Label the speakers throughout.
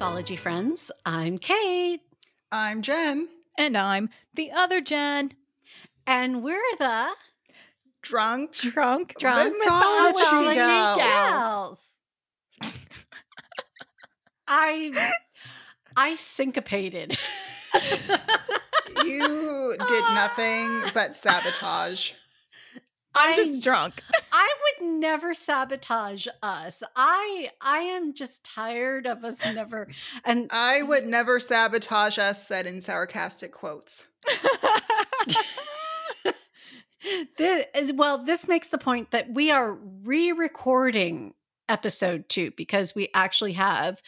Speaker 1: Mythology friends. I'm Cait.
Speaker 2: I'm Gen.
Speaker 3: And I'm the other Jenn.
Speaker 1: And we're the
Speaker 2: Drunk.
Speaker 3: Drunk.
Speaker 1: Drunk
Speaker 2: Mythology
Speaker 1: Mythology
Speaker 2: Gals.
Speaker 1: Gals. I I syncopated.
Speaker 2: You did nothing but sabotage.
Speaker 3: I'm
Speaker 1: I-
Speaker 3: just drunk.
Speaker 1: I would never sabotage us. I I am just tired of us never and
Speaker 2: I would never sabotage us, said in sarcastic quotes.
Speaker 1: this, well, this makes the point that we are re-recording episode two because we actually have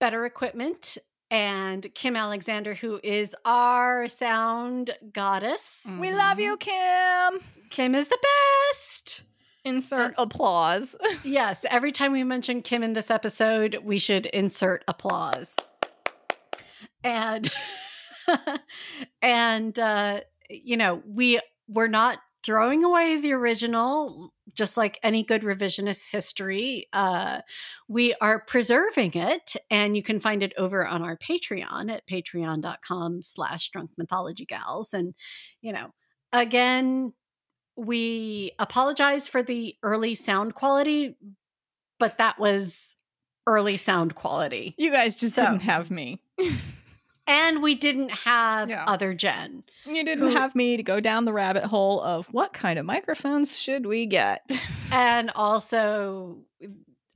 Speaker 1: better equipment and Kim Alexander, who is our sound goddess.
Speaker 2: Mm.
Speaker 3: we love you, Kim.
Speaker 1: Kim is the best.
Speaker 3: Insert applause.
Speaker 1: Yes, every time we mention Kim in this episode, we should insert applause. And and uh you know, we we're not throwing away the original just like any good revisionist history. Uh we are preserving it and you can find it over on our Patreon at patreon.com slash drunk mythology gals. And you know, again, we apologize for the early sound quality, but that was early sound quality.
Speaker 3: You guys just
Speaker 1: So-
Speaker 3: didn't have me.
Speaker 1: And we didn't have
Speaker 2: Yeah.
Speaker 1: other Jenn.
Speaker 3: You didn't
Speaker 1: Who-
Speaker 3: have me to go down the rabbit hole of what kind of microphones should we get?
Speaker 1: And also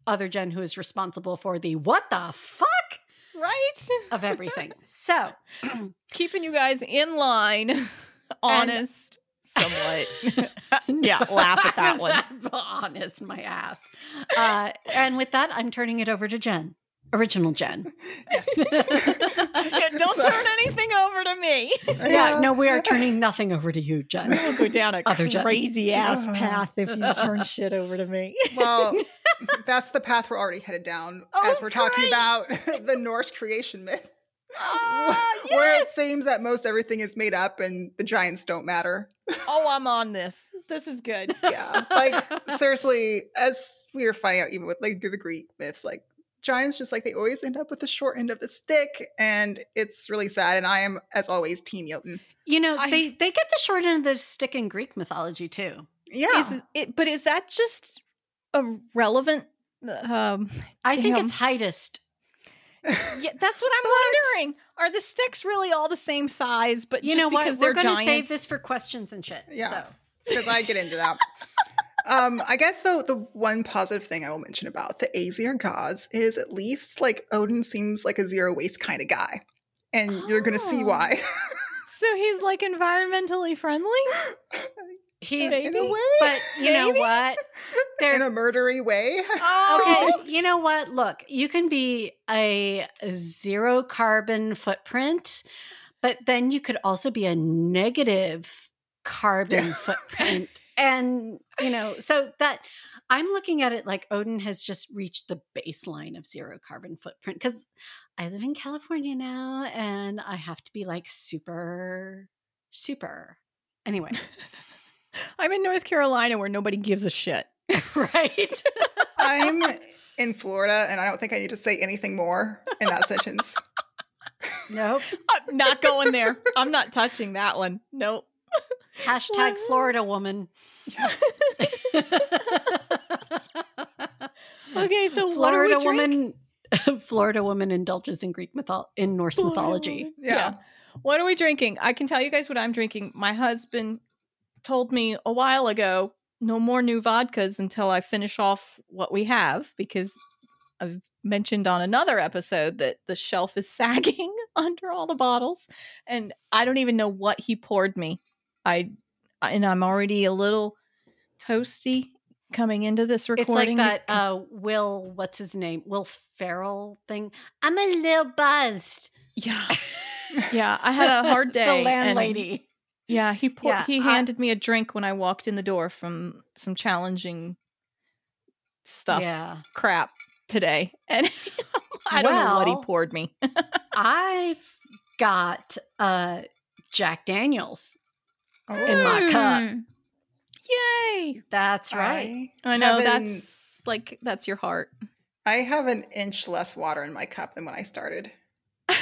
Speaker 1: other Jenn who is responsible for the what the fuck
Speaker 3: right?
Speaker 1: of everything. so
Speaker 3: Keeping you guys in line. Honest. Somewhat. yeah, laugh at that one.
Speaker 1: Honest, my ass. Uh, and with that, I'm turning it over to Gen, original Gen.
Speaker 2: Yes.
Speaker 3: Yeah, don't
Speaker 2: So-
Speaker 3: turn anything over to me.
Speaker 1: yeah, no, we are turning nothing over to you, Gen.
Speaker 3: We'll go down a
Speaker 1: Other Jenn.
Speaker 3: crazy ass
Speaker 2: Uh.
Speaker 3: path if you turn shit over to me.
Speaker 2: Well, that's the path we're already headed down
Speaker 3: Oh,
Speaker 2: as we're talking
Speaker 3: great.
Speaker 2: about the Norse creation myth,
Speaker 3: Ah,
Speaker 2: where it seems that most everything is made up and the giants don't matter.
Speaker 3: Oh, I'm on this. This is good.
Speaker 2: Yeah, like seriously, as we were finding out, even with like through the Greek myths, like giants just like they always end up with the short end of the stick, and it's really sad. And I am, as always, Team Jotun.
Speaker 1: You know,
Speaker 2: I-
Speaker 1: they they get the short end of the stick in Greek mythology too.
Speaker 2: Yeah,
Speaker 3: Is it, but is that just a relevant? Um,
Speaker 1: I think it's heightest.
Speaker 3: yeah, that's what I'm wondering. Are the sticks really all the same size? But
Speaker 1: You
Speaker 3: just
Speaker 1: know what?
Speaker 3: because
Speaker 1: We're
Speaker 3: they're
Speaker 1: going to save this for questions and shit.
Speaker 2: Yeah.
Speaker 1: So.
Speaker 2: because I get into that. Um, I guess though the one positive thing I will mention about the Aesir gods is at least like Odin seems like a zero waste kind of guy, and you're gonna see
Speaker 3: Oh.
Speaker 2: why.
Speaker 3: so he's like environmentally friendly.
Speaker 1: He,
Speaker 3: Maybe.
Speaker 2: in a way,
Speaker 1: but you know
Speaker 3: Maybe.
Speaker 1: what?
Speaker 2: in a murdery way.
Speaker 3: Oh,
Speaker 1: Okay, you know what? Look, you can be a zero carbon footprint, but then you could also be a negative carbon
Speaker 2: Yeah.
Speaker 1: footprint. And, you know, so that I'm looking at it like Odin has just reached the baseline of zero carbon footprint because I live in California now and I have to be like super, super. Anyway,
Speaker 3: I'm in North Carolina where nobody gives a shit.
Speaker 1: right?
Speaker 2: I'm in Florida, and I don't think I need to say anything more in that sentence.
Speaker 1: nope.
Speaker 3: I'm not going there. I'm not touching that one. Nope.
Speaker 1: Hashtag Florida woman.
Speaker 3: Okay, so what are we
Speaker 1: Florida woman. Florida woman indulges in Greek mythol in Norse mythology.
Speaker 2: Yeah.
Speaker 3: What are we drinking? I can tell you guys what I'm drinking. My husband told me a while ago no more new vodkas until I finish off what we have because I've mentioned on another episode that the shelf is sagging under all the bottles and I don't even know what he poured me. I and I'm already a little toasty coming into this recording.
Speaker 1: It's like that uh Will, what's his name? Will Ferrell thing. I'm a little buzzed.
Speaker 3: yeah. Yeah, I had a hard day.
Speaker 1: the
Speaker 3: and- Yeah, he pour-
Speaker 1: Yeah,
Speaker 3: he
Speaker 1: I-
Speaker 3: handed me a drink when I walked in the door from some challenging stuff
Speaker 1: Yeah.
Speaker 3: crap today. And I don't know what he poured me.
Speaker 1: I've got uh Jack Daniels.
Speaker 2: Oh,
Speaker 1: In my cup.
Speaker 3: Mm. Yay.
Speaker 1: That's right.
Speaker 3: I know that's like that's your heart.
Speaker 2: I have an inch less water in my cup than when I started.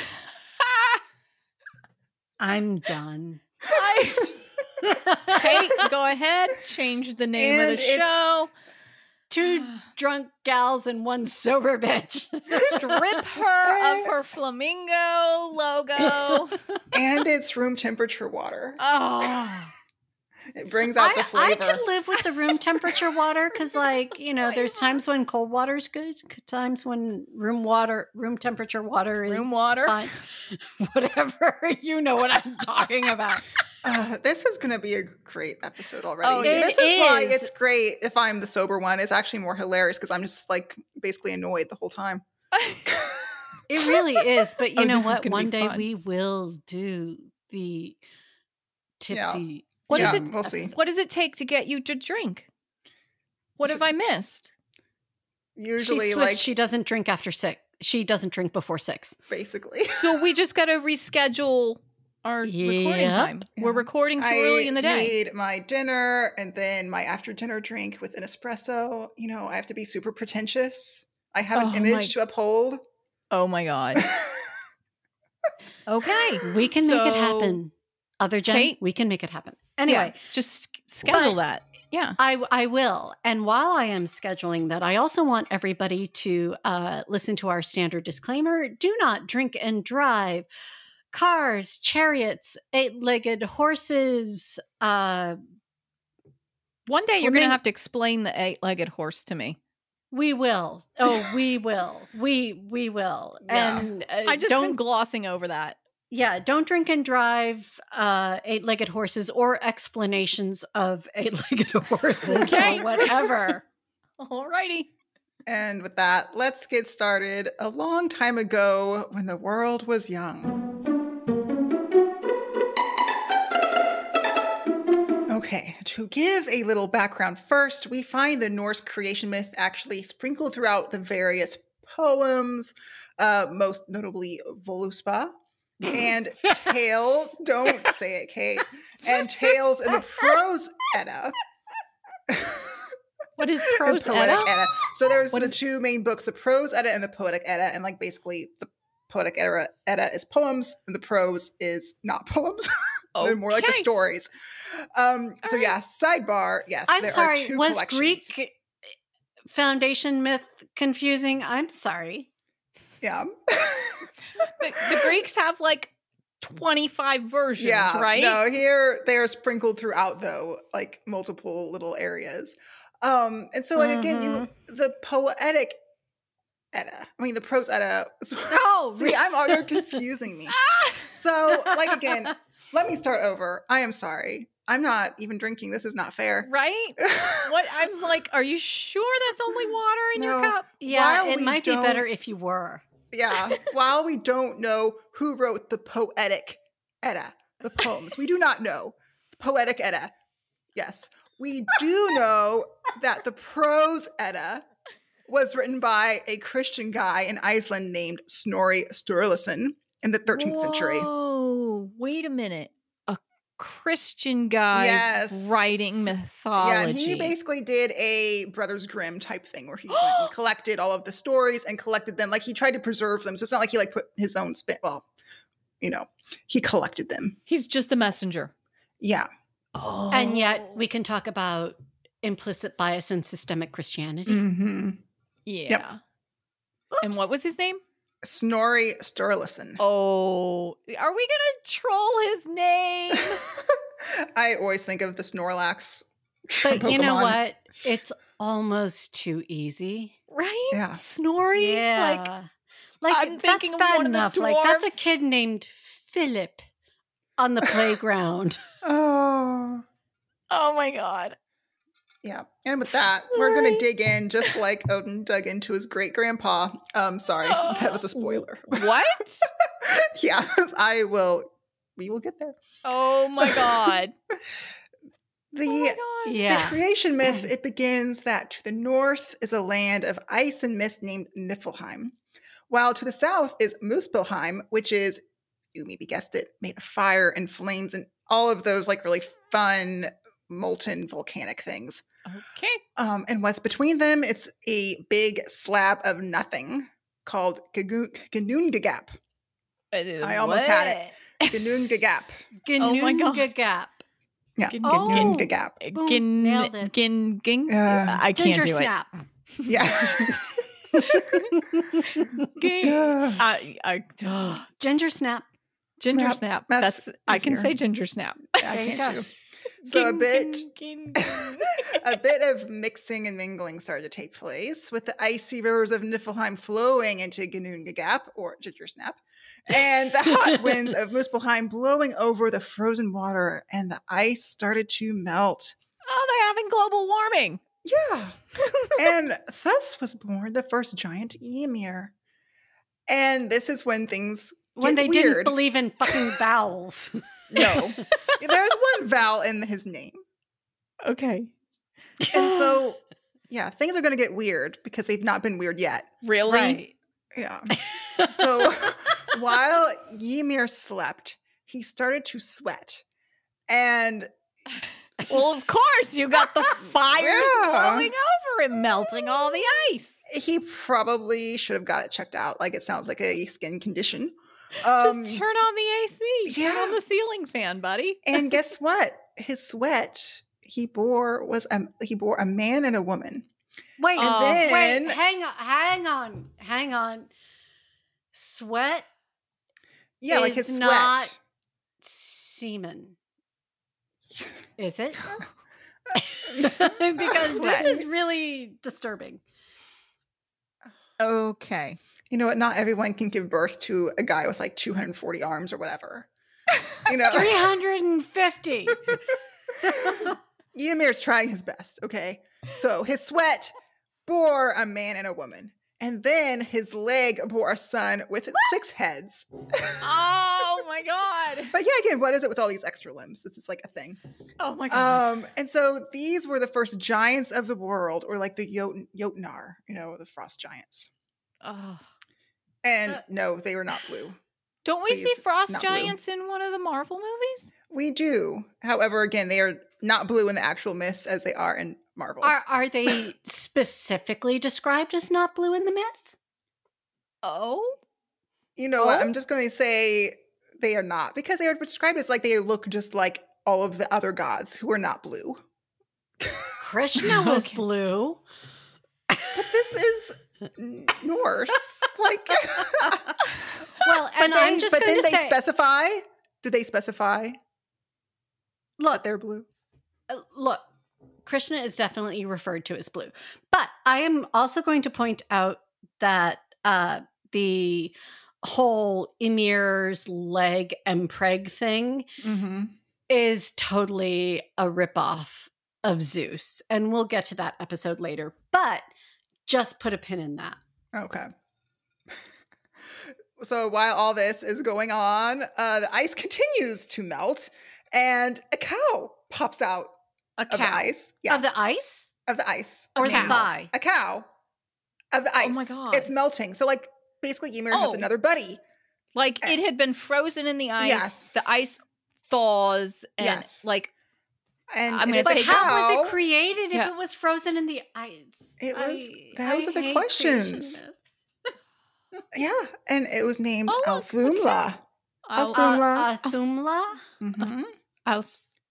Speaker 1: I'm done.
Speaker 3: I- Cait, go ahead. Change the name
Speaker 2: And
Speaker 3: of the
Speaker 2: it's-
Speaker 3: show.
Speaker 1: Two drunk gals and one sober bitch.
Speaker 3: Strip her of her flamingo logo.
Speaker 2: and it's room temperature water.
Speaker 3: Oh.
Speaker 2: It brings out
Speaker 1: I,
Speaker 2: the
Speaker 1: I
Speaker 2: flavor.
Speaker 1: can live with the room temperature water because, like, you know, there's times when cold water is good, times when room water, room temperature water is
Speaker 3: Room water?
Speaker 1: fine. Whatever, you know what I'm talking about.
Speaker 2: Uh, this is going to be a great episode already.
Speaker 3: Oh,
Speaker 2: this is, why it's great if I'm the sober one. It's actually more hilarious because I'm just like basically annoyed the whole time.
Speaker 1: It really is. But you
Speaker 3: Oh,
Speaker 1: know what? One day
Speaker 3: fun.
Speaker 1: we will do the tipsy.
Speaker 3: What is
Speaker 2: yeah,
Speaker 3: it-
Speaker 2: We'll see.
Speaker 3: what does it take to get you to drink? What have I missed?
Speaker 2: Usually,
Speaker 1: She's Swiss.
Speaker 2: like
Speaker 1: she doesn't drink after six. She doesn't drink before six.
Speaker 2: basically.
Speaker 3: So we just got to reschedule our recording
Speaker 1: Yep.
Speaker 3: time. We're recording too early in the day.
Speaker 2: I need my dinner and then my after dinner drink with an espresso. You know, I have to be super pretentious. I have
Speaker 3: Oh
Speaker 2: an
Speaker 3: my-
Speaker 2: image to uphold.
Speaker 3: Oh my god. Okay.
Speaker 1: We can make it happen. Other Jenn,
Speaker 3: Cait?
Speaker 1: we can make it happen.
Speaker 3: Yeah,
Speaker 1: Anyway,
Speaker 3: just schedule
Speaker 1: But-
Speaker 3: that. Yeah.
Speaker 1: I I will. And while I am scheduling that, I also want everybody to uh, listen to our standard disclaimer: Do not drink and drive. Cars, chariots, eight-legged horses. Uh,
Speaker 3: One day you're going to have to explain the eight-legged horse to me.
Speaker 1: we will. Oh, we will. We we will.
Speaker 2: Yeah.
Speaker 1: And uh,
Speaker 3: I just
Speaker 1: don't
Speaker 3: been glossing over that.
Speaker 1: yeah don't drink and drive uh eight-legged horses or explanations of eight-legged horses
Speaker 3: Okay.
Speaker 1: or whatever
Speaker 3: Alrighty.
Speaker 2: and with that, let's get started. A long time ago, when the world was young. Okay, to give a little background first, we find the Norse creation myth actually sprinkled throughout the various poems, uh, most notably Voluspa, and tales. Don't say it, Cait. And tales in the prose Edda.
Speaker 3: What is prose
Speaker 2: poetic
Speaker 3: Edda?
Speaker 2: Edda. So there's
Speaker 3: What
Speaker 2: the
Speaker 3: is-
Speaker 2: two main books, the prose Edda and the poetic Edda, and like basically the poetic Edda, Edda is poems, and the prose is not poems. They're more like the stories. Um, so
Speaker 3: right.
Speaker 2: yeah, sidebar. Yes,
Speaker 1: i'm
Speaker 2: there are
Speaker 1: sorry was greek foundation myth confusing i'm sorry
Speaker 2: Yeah,
Speaker 3: The, the Greeks have like 25 versions,
Speaker 2: yeah.
Speaker 3: right?
Speaker 2: No, here they are sprinkled throughout though, like multiple little areas. Um, and so like again, you
Speaker 3: Mm-hmm.
Speaker 2: the poetic Edda. I mean the prose Edda.
Speaker 1: oh
Speaker 2: See, I'm you're confusing me. So, like again, let me start over. I am sorry. I'm not even drinking. This is not fair.
Speaker 3: Right? What I was like, are you sure that's only water in your cup?
Speaker 1: yeah
Speaker 2: While
Speaker 1: it
Speaker 2: we
Speaker 1: might be better if you were
Speaker 2: yeah. While we don't know who wrote the poetic Edda, the poems, we do not know poetic Edda. Yes, we do know that the prose Edda was written by a Christian guy in Iceland named Snorri Sturluson in the 13th century.
Speaker 3: Oh, wait a minute. A Christian guy
Speaker 2: Yes.
Speaker 3: writing mythology.
Speaker 2: Yeah, he basically did a Brothers Grimm type thing where he went and collected all of the stories and collected them. Like he tried to preserve them, so it's not like he like put his own spin. Well, you know, he collected them.
Speaker 3: He's just the messenger.
Speaker 2: Yeah,
Speaker 3: Oh.
Speaker 1: and yet we can talk about implicit bias and systemic christianity
Speaker 2: mm-hmm.
Speaker 3: Yeah. And what was his name?
Speaker 2: Snorri Sturluson.
Speaker 3: Oh, are we going to troll his name?
Speaker 2: I always think of the Snorlax. from
Speaker 1: but you know what it's almost too easy
Speaker 3: right?
Speaker 2: Yeah.
Speaker 3: Snorri?
Speaker 1: yeah
Speaker 3: Like,
Speaker 1: like
Speaker 3: I'm
Speaker 1: that's
Speaker 3: thinking of
Speaker 1: bad
Speaker 3: one of the
Speaker 1: enough like that's a kid named philip on the playground
Speaker 2: Oh,
Speaker 3: oh my God.
Speaker 2: Yeah. And with that, we're gonna dig in just like Odin dug into his great grandpa. Um, sorry, that was a spoiler.
Speaker 3: What?
Speaker 2: yeah, I will. We will get there.
Speaker 3: oh my God.
Speaker 2: The
Speaker 3: Oh my God.
Speaker 1: yeah
Speaker 2: The creation myth it begins that to the north is a land of ice and mist named Niflheim, while to the south is Muspelheim, which is you maybe guessed it, made of fire and flames and all of those like really fun molten volcanic things.
Speaker 3: Okay.
Speaker 2: Um, and what's between them? It's a big slab of nothing called Ganoongagap. I almost had it. Ganoongagap.
Speaker 3: Oh my God.
Speaker 1: Ganoongagap.
Speaker 2: Yeah,
Speaker 3: Gin-
Speaker 1: Oh.
Speaker 2: Ganoongagap.
Speaker 1: Boom,
Speaker 3: Gin,
Speaker 1: nailed it.
Speaker 3: gin, gin.
Speaker 2: Yeah.
Speaker 3: I can't
Speaker 1: Ginger
Speaker 3: do
Speaker 1: snap.
Speaker 2: Yeah.
Speaker 3: it. Gin-
Speaker 2: Yeah.
Speaker 3: I, I, ugh.
Speaker 1: Ginger snap.
Speaker 3: ginger
Speaker 2: Yep,
Speaker 3: snap.
Speaker 2: that's
Speaker 3: That's, I can
Speaker 2: easier.
Speaker 3: say ginger snap.
Speaker 2: I can't
Speaker 1: go.
Speaker 2: too. So a bit
Speaker 3: gin, gin, gin.
Speaker 2: a bit of mixing and mingling started to take place, with the icy rivers of Niflheim flowing into Ganoongagap, or Ginger Snap, and the hot winds of Muspelheim blowing over the frozen water, and the ice started to melt.
Speaker 3: Oh, they're having global warming.
Speaker 2: Yeah. and thus was born the first giant Ymir. And this is when things
Speaker 1: When they didn't believe in fucking vowels.
Speaker 2: No. There's one vowel in his name.
Speaker 3: Okay.
Speaker 2: And so, yeah, things are going to get weird because they've not been weird yet.
Speaker 3: Really?
Speaker 1: right.
Speaker 2: Yeah. So while Ymir slept, he started to sweat. And
Speaker 3: Well, of course, you got the fires
Speaker 2: Yeah.
Speaker 3: blowing over and melting all the ice.
Speaker 2: he probably should have got it checked out. Like it sounds like a skin condition. Um,
Speaker 3: Just turn on the AC. Turn on the ceiling fan, buddy.
Speaker 2: and guess what? His sweat he bore was a he bore a man and a woman.
Speaker 1: Wait,
Speaker 3: And
Speaker 2: then-
Speaker 1: wait, hang on, hang on, hang on. Sweat
Speaker 2: Yeah, like
Speaker 1: Is
Speaker 2: his
Speaker 1: not-
Speaker 2: sweat.
Speaker 1: semen. Is it? because this is really disturbing.
Speaker 3: Okay.
Speaker 2: You know what? Not everyone can give birth to a guy with like 240 arms or whatever. You know,
Speaker 1: 350.
Speaker 2: Ymir's trying his best, okay? So his sweat bore a man and a woman. And then his leg bore a son with six heads.
Speaker 3: Oh my god.
Speaker 2: But yeah, again, what is it with all these extra limbs? This is like a thing.
Speaker 3: Oh my god.
Speaker 2: Um, and so these were the first giants of the world, or like the Jotun- Jotnar, you know, the frost giants.
Speaker 3: oh.
Speaker 2: And
Speaker 1: Uh,
Speaker 2: no, they were not blue.
Speaker 3: Don't we see frost
Speaker 2: not blue.
Speaker 3: giants in one of the Marvel movies?
Speaker 2: We do. However, again, they are not blue in the actual myths as they are in Marvel.
Speaker 1: Are are they specifically described as not blue in the myth?
Speaker 3: Oh.
Speaker 2: You know what?
Speaker 3: Oh?
Speaker 2: I'm just going to say they are not because they are described as like they look just like all of the other gods who are not blue.
Speaker 1: Krishna was
Speaker 3: Okay.
Speaker 1: blue.
Speaker 2: But this is N- Norse. like,
Speaker 1: Well,
Speaker 2: but,
Speaker 1: and
Speaker 2: they,
Speaker 1: I'm just
Speaker 2: but then they
Speaker 1: say,
Speaker 2: specify. Do they specify
Speaker 1: look,
Speaker 2: they're blue?
Speaker 1: uh, look, Krishna is definitely referred to as blue. But I am also going to point out that uh, the whole Ymir's leg and preg thing
Speaker 2: Mm-hmm.
Speaker 1: is totally a ripoff of Zeus. And we'll get to that episode later. But just put a pin in that.
Speaker 2: Okay. so while all this is going on, uh, the ice continues to melt, and a cow pops out
Speaker 3: A
Speaker 2: of the ice. Yeah,
Speaker 1: Of the ice
Speaker 2: of the ice.
Speaker 1: or
Speaker 2: A
Speaker 1: the
Speaker 2: cow.
Speaker 1: thigh?
Speaker 2: A cow of the ice.
Speaker 3: Oh my God.
Speaker 2: It's melting. So like basically Ymir has
Speaker 3: Oh.
Speaker 2: another buddy.
Speaker 3: Like it had been frozen in the ice.
Speaker 2: Yes.
Speaker 3: The ice thaws and
Speaker 2: Yes.
Speaker 3: like
Speaker 2: And
Speaker 3: I'm gonna
Speaker 2: is
Speaker 1: But
Speaker 3: say
Speaker 1: how was it created if it was frozen in the ice?
Speaker 2: It was-
Speaker 1: I-
Speaker 2: those
Speaker 1: I
Speaker 2: are the questions. Yeah, and it was named
Speaker 3: Oh, look,
Speaker 2: Alfumla.
Speaker 3: I'll,
Speaker 2: Alfumla.
Speaker 1: Uh, Thumla?
Speaker 2: Mhm.
Speaker 3: I'll,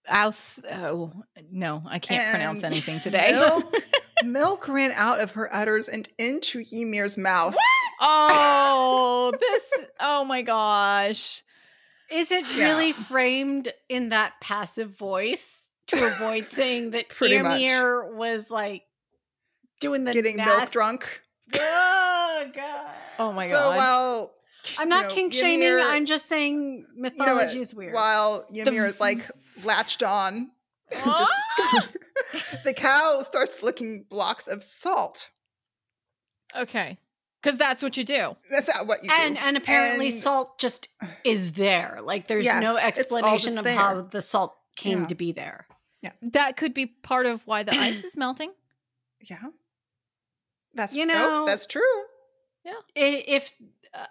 Speaker 3: I'll, oh no, I can't pronounce anything today.
Speaker 2: Milk, milk ran out of her udders and into Ymir's mouth.
Speaker 3: oh, this, oh my gosh.
Speaker 1: Is it
Speaker 2: Yeah.
Speaker 1: really framed in that passive voice to avoid saying that
Speaker 2: Pretty much.
Speaker 1: Ymir was like doing the
Speaker 2: Getting milk drunk.
Speaker 1: Oh god!
Speaker 3: Oh my
Speaker 2: so
Speaker 3: god.
Speaker 2: So while
Speaker 1: I'm
Speaker 2: you
Speaker 1: not
Speaker 2: know,
Speaker 1: kink shaming. I'm just saying
Speaker 2: you know
Speaker 1: mythology
Speaker 2: what,
Speaker 1: is weird.
Speaker 2: while Ymir is like latched on, just-
Speaker 3: Ah!
Speaker 2: the cow starts licking blocks of salt.
Speaker 3: okay. Because that's what you do.
Speaker 2: That's not what you do.
Speaker 1: and and apparently
Speaker 2: And-
Speaker 1: salt just is there. Like there's
Speaker 2: Yes,
Speaker 1: no explanation of
Speaker 2: there.
Speaker 1: how the salt came
Speaker 2: Yeah.
Speaker 1: to be there.
Speaker 3: That could be part of why the ice is melting.
Speaker 2: yeah, that's
Speaker 1: You
Speaker 2: nope,
Speaker 1: know-
Speaker 2: that's true.
Speaker 1: I- If uh,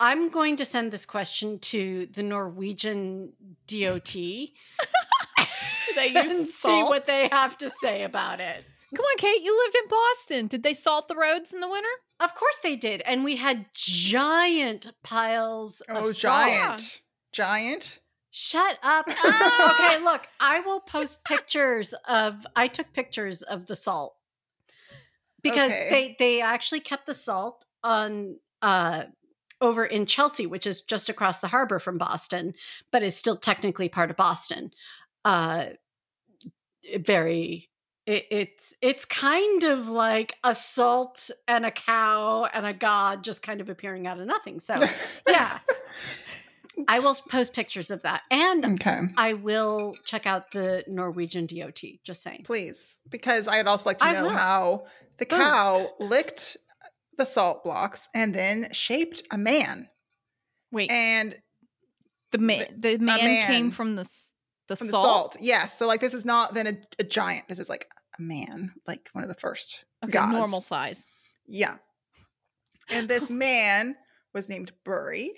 Speaker 1: I'm going to send this question to the Norwegian DOT,
Speaker 3: Do They use
Speaker 1: and see what they have to say about it.
Speaker 3: Come on, Cait. You lived in Boston. Did they salt the roads in the winter?
Speaker 1: Of course they did, and we had giant piles of
Speaker 2: Oh,
Speaker 1: salt.
Speaker 2: giant.
Speaker 1: Shut up. Okay, look, I will post pictures of I took pictures of the salt. Because
Speaker 2: Okay.
Speaker 1: they they actually kept the salt on uh over in Chelsea, which is just across the harbor from Boston, but is still technically part of Boston. Uh very it, it's it's kind of like a salt and a cow and a god just kind of appearing out of nothing. So yeah. I will post pictures of that. And
Speaker 2: okay.
Speaker 1: I will check out the Norwegian DOT. Just saying.
Speaker 2: Please, because I'd also like to
Speaker 1: I
Speaker 2: know
Speaker 1: will.
Speaker 2: how the
Speaker 1: Boom.
Speaker 2: cow licked the salt blocks and then shaped a man.
Speaker 3: Wait,
Speaker 2: And
Speaker 3: the man, the man, came from the the
Speaker 2: from
Speaker 3: salt.
Speaker 2: the salt, yes. So like this is not then a, a giant. This is like a man, like one of the first
Speaker 3: Okay,
Speaker 2: gods.
Speaker 3: normal size.
Speaker 2: Yeah. And this man was named Buri.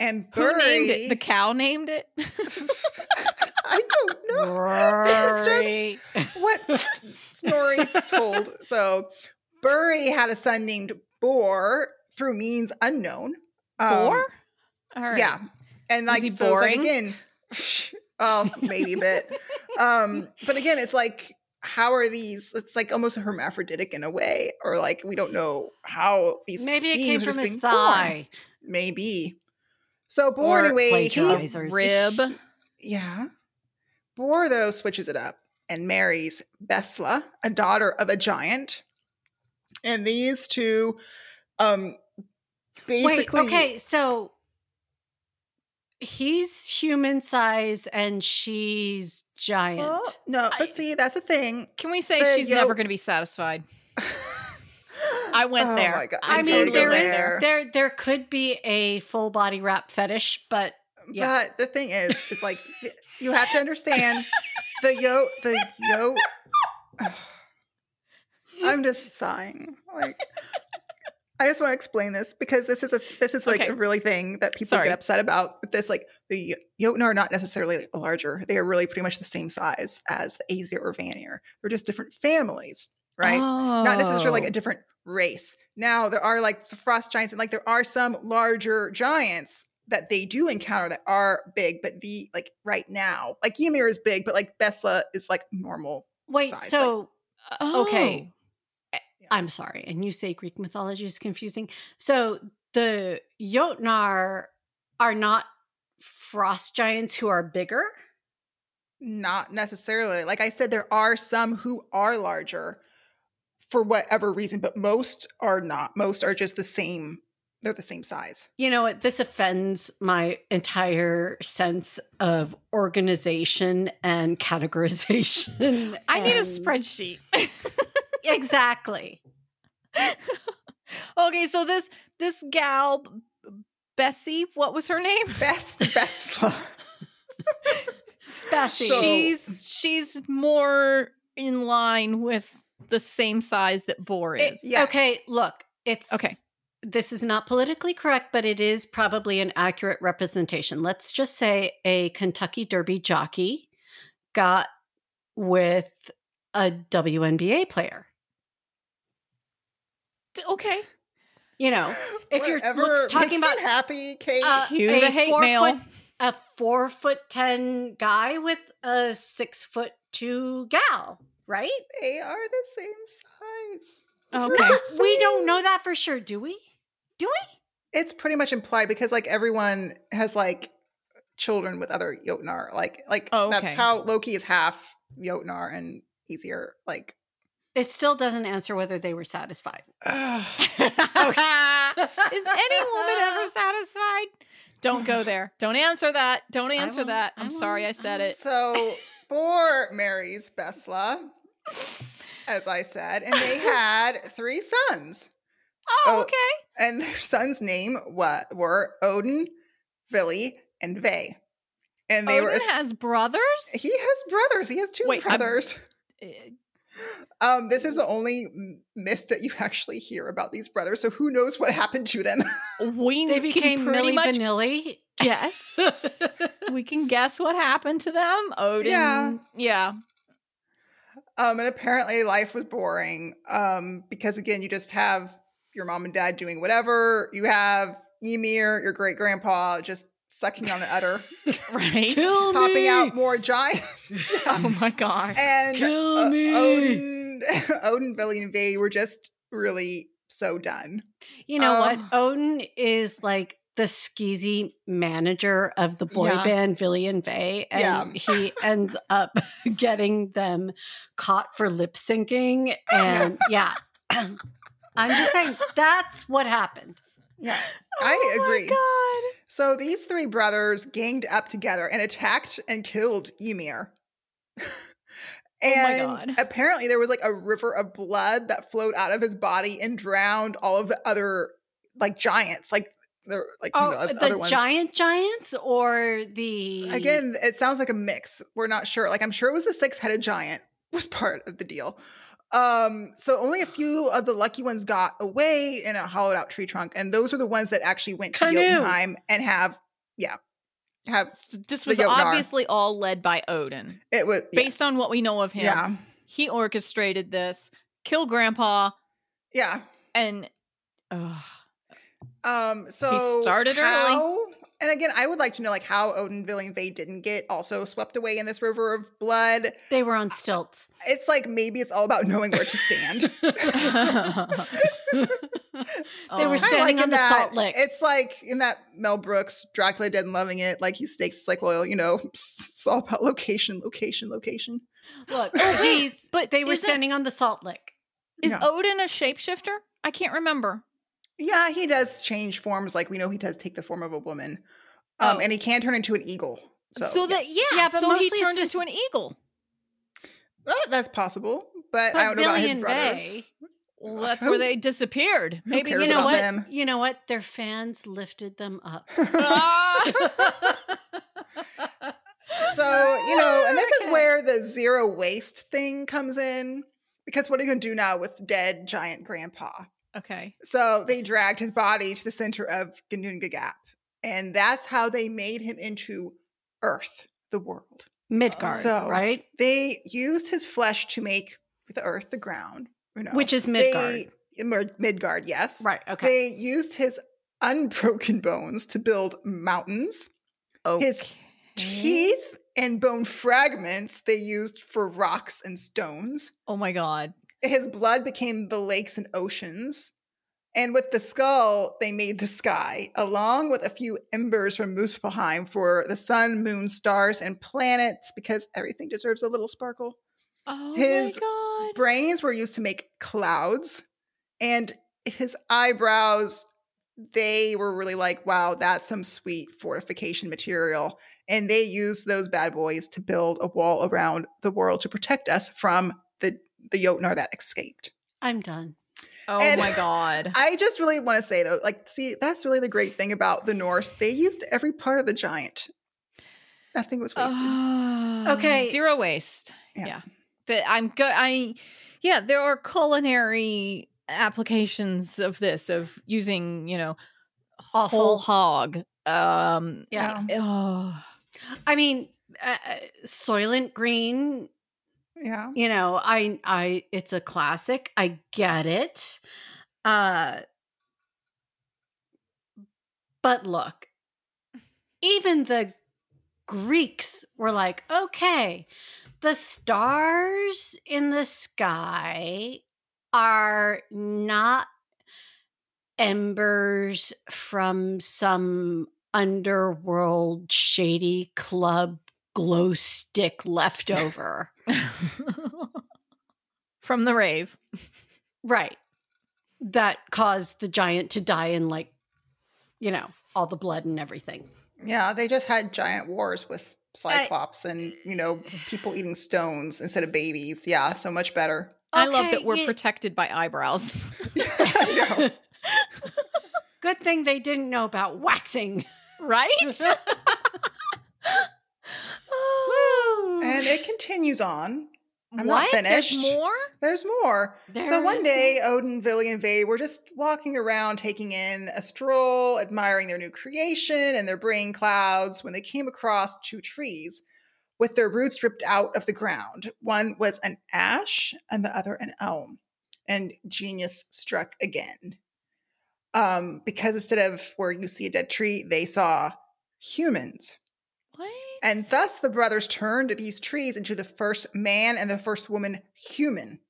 Speaker 2: And
Speaker 3: Who named it? The cow named it.
Speaker 2: I don't know. It's
Speaker 1: Right.
Speaker 2: what stories told. So Buri had a son named Bor through means unknown. Um,
Speaker 3: Bor. All right.
Speaker 2: Yeah. And like so it's like
Speaker 3: boring?
Speaker 2: again, um, maybe a bit. Um, but again, it's like how are these? It's like almost hermaphroditic in a way, or like we don't know how these
Speaker 1: Maybe it came from
Speaker 2: just
Speaker 1: his
Speaker 2: being born.
Speaker 1: thigh.
Speaker 2: Maybe. So Bor
Speaker 1: Or
Speaker 2: anyway, he.
Speaker 3: Rib.
Speaker 2: yeah. Bor though switches it up and marries Besla, a daughter of a giant. And these two um basically
Speaker 1: Wait, okay, so he's human size and she's giant.
Speaker 2: Well, no, but
Speaker 3: I-
Speaker 2: see, that's the thing.
Speaker 3: Can we say
Speaker 2: The
Speaker 3: she's never
Speaker 2: yolk-
Speaker 3: going to be satisfied? I went
Speaker 2: Oh
Speaker 3: there.
Speaker 2: my God,
Speaker 3: I
Speaker 1: I mean, there
Speaker 3: went
Speaker 1: is
Speaker 2: there.
Speaker 1: there there could be a full body wrap fetish, but um, yeah.
Speaker 2: But the thing is, is like you have to understand the yo the yo. I'm just sighing. Like I just want to explain this because this is a this is like
Speaker 3: Okay.
Speaker 2: a really thing that people
Speaker 3: Sorry.
Speaker 2: get upset about. This, like the Jotun are not necessarily larger; they are really pretty much the same size as the Aesir or Vanir. They're just different families, right? not necessarily like
Speaker 3: Oh.
Speaker 2: a different race. Now there are like the frost giants, and like there are some larger giants that they do encounter that are big, but the like right now, like Ymir is big, but like Besla is like normal.
Speaker 1: wait,
Speaker 2: size, like-
Speaker 1: so uh, okay.
Speaker 3: Oh.
Speaker 2: Yeah.
Speaker 1: I'm sorry. And you say Greek mythology is confusing. So the Jotnar are not frost giants who are bigger?
Speaker 2: Not necessarily. Like I said, there are some who are larger for whatever reason, but most are not. Most are just the same. They're the same size.
Speaker 1: You know what? This offends my entire sense of organization and categorization.
Speaker 3: I need a spreadsheet.
Speaker 1: Exactly.
Speaker 3: okay, so this this gal Bessie, what was her name?
Speaker 2: Best Besla.
Speaker 1: Bessie.
Speaker 2: So-
Speaker 3: she's she's more in line with the same size that Bor
Speaker 1: It-
Speaker 3: is.
Speaker 2: Yes.
Speaker 1: Okay, look, it's
Speaker 3: Okay.
Speaker 1: This is not politically correct, but it is probably an accurate representation. Let's just say a Kentucky Derby jockey got with a WNBA player.
Speaker 3: Okay.
Speaker 1: You know, if you're look- talking about
Speaker 2: happy, Cait.
Speaker 1: uh,
Speaker 3: Cue
Speaker 1: a
Speaker 3: the hate
Speaker 1: four
Speaker 3: mail.
Speaker 1: foot- a four foot ten guy with a six foot two gal, right?
Speaker 2: they are the same size.
Speaker 3: Okay.
Speaker 1: We don't know that for sure, do we? Do we?
Speaker 2: It's pretty much implied because like everyone has like children with other Jotnar. Like like
Speaker 3: Oh,
Speaker 2: that's how Loki is half Jotnar and Aesir. Like
Speaker 1: It still doesn't answer whether they were satisfied.
Speaker 3: Is any woman ever satisfied? Don't go there. Don't answer that. Don't answer that.
Speaker 1: I
Speaker 3: I'm sorry I said
Speaker 1: I
Speaker 3: it.
Speaker 2: so Bor marries Besla, as I said, and they had three sons.
Speaker 3: Oh,
Speaker 2: Oh.
Speaker 3: okay.
Speaker 2: And their sons' name what were Odin, Vili, and Ve. And they were.
Speaker 3: Odin
Speaker 2: were
Speaker 3: has brothers.
Speaker 2: he has brothers. He has two
Speaker 3: Wait,
Speaker 2: brothers.
Speaker 3: Uh,
Speaker 2: Um, this is the only myth that you actually hear about these brothers. So who knows what happened to them?
Speaker 3: We
Speaker 1: They became
Speaker 3: pretty
Speaker 1: Milli
Speaker 3: much
Speaker 1: Vanilli.
Speaker 3: guess. we can guess what happened to them. Odin.
Speaker 2: Yeah.
Speaker 3: Yeah.
Speaker 2: Um, and apparently life was boring. Um, because again, you just have your mom and dad doing whatever. You have Ymir, your great grandpa, just sucking on an udder,
Speaker 3: Right.
Speaker 1: Kill
Speaker 2: popping
Speaker 1: me.
Speaker 2: out more giants.
Speaker 3: Oh my god.
Speaker 2: and
Speaker 1: Kill
Speaker 2: uh,
Speaker 1: me.
Speaker 2: Odin, Odin, Vili, and Ve were just really so done.
Speaker 1: You know what?
Speaker 2: Um,
Speaker 1: Odin is like the skeezy manager of the boy
Speaker 2: Yeah.
Speaker 1: band Billy and Ve, and
Speaker 2: Yeah.
Speaker 1: he ends up getting them caught for lip syncing. And yeah, I'm just saying that's what happened.
Speaker 2: Yeah, I
Speaker 3: Oh my
Speaker 2: agree.
Speaker 3: God.
Speaker 2: So these three brothers ganged up together and attacked and killed Ymir.
Speaker 3: Oh my
Speaker 2: and
Speaker 3: God.
Speaker 2: apparently there was like a river of blood that flowed out of his body and drowned all of the other like giants, like the like
Speaker 1: Oh,
Speaker 2: of the,
Speaker 1: the
Speaker 2: other ones.
Speaker 1: giant giants or the
Speaker 2: Again, it sounds like a mix. We're not sure. Like I'm sure it was the six-headed giant was part of the deal. Um, so only a few of the lucky ones got away in a hollowed out tree trunk, and those are the ones that actually went to
Speaker 1: Canoe.
Speaker 2: Jotunheim and have, yeah, have
Speaker 3: This was
Speaker 2: Jotnar.
Speaker 3: obviously all led by Odin.
Speaker 2: it was
Speaker 3: Based
Speaker 2: yes.
Speaker 3: on what we know of him,
Speaker 2: yeah,
Speaker 3: he orchestrated this, kill grandpa,
Speaker 2: yeah.
Speaker 3: and ugh,
Speaker 2: Um, so
Speaker 3: started early.
Speaker 2: how, And again, I would like to know like how Odin, Vili, and Ve didn't get also swept away in this river of blood.
Speaker 1: They were on stilts.
Speaker 2: It's like maybe it's all about knowing where to stand.
Speaker 1: They were
Speaker 2: It's
Speaker 1: standing
Speaker 2: like
Speaker 1: on
Speaker 2: in
Speaker 1: the
Speaker 2: that,
Speaker 1: salt lick.
Speaker 2: It's like in that Mel Brooks Dracula Dead and Loving It. Like he stakes. It's like, well, you know, it's all about location, location, location.
Speaker 1: Look, please,
Speaker 3: but
Speaker 1: they were
Speaker 3: isn't-
Speaker 1: standing on the salt lick.
Speaker 3: Is
Speaker 2: Yeah.
Speaker 3: Odin a shapeshifter? I can't remember.
Speaker 2: Yeah, he does change forms. Like we know he does take the form of a woman, um,
Speaker 3: Oh.
Speaker 2: and he can turn into an eagle. So,
Speaker 3: So, that
Speaker 2: yes.
Speaker 3: yeah,
Speaker 1: Yeah, but
Speaker 3: so he
Speaker 1: mostly it's
Speaker 3: turned
Speaker 1: this-
Speaker 3: into an eagle.
Speaker 2: That's possible. But,
Speaker 1: But
Speaker 2: I don't know about his brothers.
Speaker 1: Ve,
Speaker 3: Well, that's
Speaker 2: Who-
Speaker 3: where they disappeared. Maybe
Speaker 2: cares
Speaker 1: you know
Speaker 2: about
Speaker 1: what?
Speaker 2: them?
Speaker 1: You know what? Their fans lifted them up.
Speaker 2: So you know, and this
Speaker 1: Okay.
Speaker 2: is where the zero waste thing comes in. Because what are you gonna do now with dead giant grandpa?
Speaker 3: Okay.
Speaker 2: So they dragged his body to the center of Gununga Gap, and that's how they made him into Earth, the world.
Speaker 1: Um, Midgard,
Speaker 2: So-
Speaker 1: right?
Speaker 2: They used his flesh to make the Earth, the ground. You know,
Speaker 1: Which is Midgard.
Speaker 2: They, Midgard, yes.
Speaker 1: right. Okay.
Speaker 2: They used his unbroken bones to build mountains. His Teeth and bone fragments they used for rocks and stones.
Speaker 3: Oh my god.
Speaker 2: His blood became the lakes and oceans. And with the skull, they made the sky, along with a few embers from Muspelheim for the sun, moon, stars, and planets, because everything deserves a little sparkle.
Speaker 3: Oh
Speaker 2: His
Speaker 3: my god.
Speaker 2: Brains were used to make clouds, and his eyebrows, they were really like, wow, that's some sweet fortification material. And they used those bad boys to build a wall around the world to protect us from the, the Jotnar that escaped.
Speaker 1: I'm done.
Speaker 3: Oh
Speaker 2: and-
Speaker 3: my god.
Speaker 2: I just really want to say though, like, see, that's really the great thing about the Norse. They used every part of the giant. Nothing was wasted.
Speaker 3: Ah,
Speaker 1: Okay.
Speaker 3: Zero waste.
Speaker 2: Yeah.
Speaker 3: Yeah. That I'm good. I yeah, there are culinary applications of this of using, you know,
Speaker 1: Awful.
Speaker 3: whole hog. Um
Speaker 1: Yeah.
Speaker 3: oh,
Speaker 1: I mean, uh, uh, Soylent Green.
Speaker 2: Yeah.
Speaker 1: You know, I, I, it's a classic. I get it. Uh, but look, even the Greeks were like, okay, the stars in the sky are not embers from some underworld shady club glow stick leftover.
Speaker 3: from the rave.
Speaker 1: right. That caused the giant to die in like, you know, all the blood and everything.
Speaker 2: Yeah, they just had giant wars with Cyclops and, you know, people eating stones instead of babies. Yeah, so much better.
Speaker 3: I love that we're
Speaker 1: yeah.
Speaker 3: protected by eyebrows.
Speaker 2: I know.
Speaker 1: Good thing they didn't know about waxing.
Speaker 3: right?
Speaker 2: And it continues on. I'm not
Speaker 3: finished. There's more?
Speaker 2: There's more. so one day, Odin, Vili, and Ve were just walking around, taking in a stroll, admiring their new creation and their brain clouds when they came across two trees with their roots ripped out of the ground. One was an ash and the other an elm. And genius struck again. Um, because instead of where you see a dead tree, they saw humans.
Speaker 3: What?
Speaker 2: And thus the brothers turned these trees into the first man and the first woman human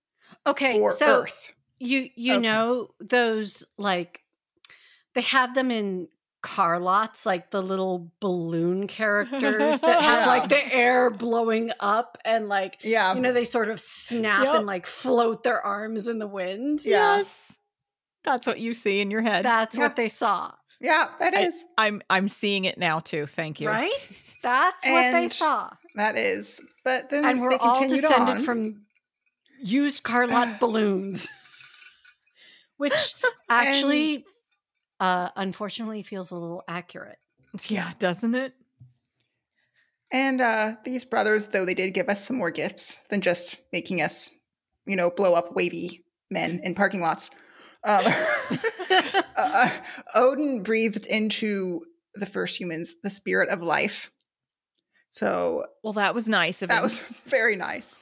Speaker 1: Okay,
Speaker 2: for
Speaker 1: so
Speaker 2: Earth.
Speaker 1: you you
Speaker 3: Okay.
Speaker 1: know those like they have them in car lots, like the little balloon characters that have
Speaker 2: Yeah.
Speaker 1: like the air blowing up and like
Speaker 2: Yeah.
Speaker 1: you know they sort of snap
Speaker 3: Yep.
Speaker 1: and like float their arms in the wind.
Speaker 2: Yeah.
Speaker 3: Yes. That's what you see in your head.
Speaker 1: That's
Speaker 2: Yeah.
Speaker 1: what they saw,
Speaker 2: yeah, that is.
Speaker 3: I, I'm I'm seeing it now too. Thank you.
Speaker 1: right? That's what they saw,
Speaker 2: That is. But then
Speaker 1: and we're
Speaker 2: they
Speaker 1: all
Speaker 2: continued
Speaker 1: descended
Speaker 2: on.
Speaker 1: from used car lot balloons, which actually, uh, unfortunately, feels a little accurate.
Speaker 3: Yeah, doesn't it?
Speaker 2: And uh, these brothers, though they did give us some more gifts than just making us, you know, blow up wavy men in parking lots. Um, uh, Odin breathed into the first humans the spirit of life. So
Speaker 3: Well, that was nice of
Speaker 2: that
Speaker 3: him.
Speaker 2: was very nice.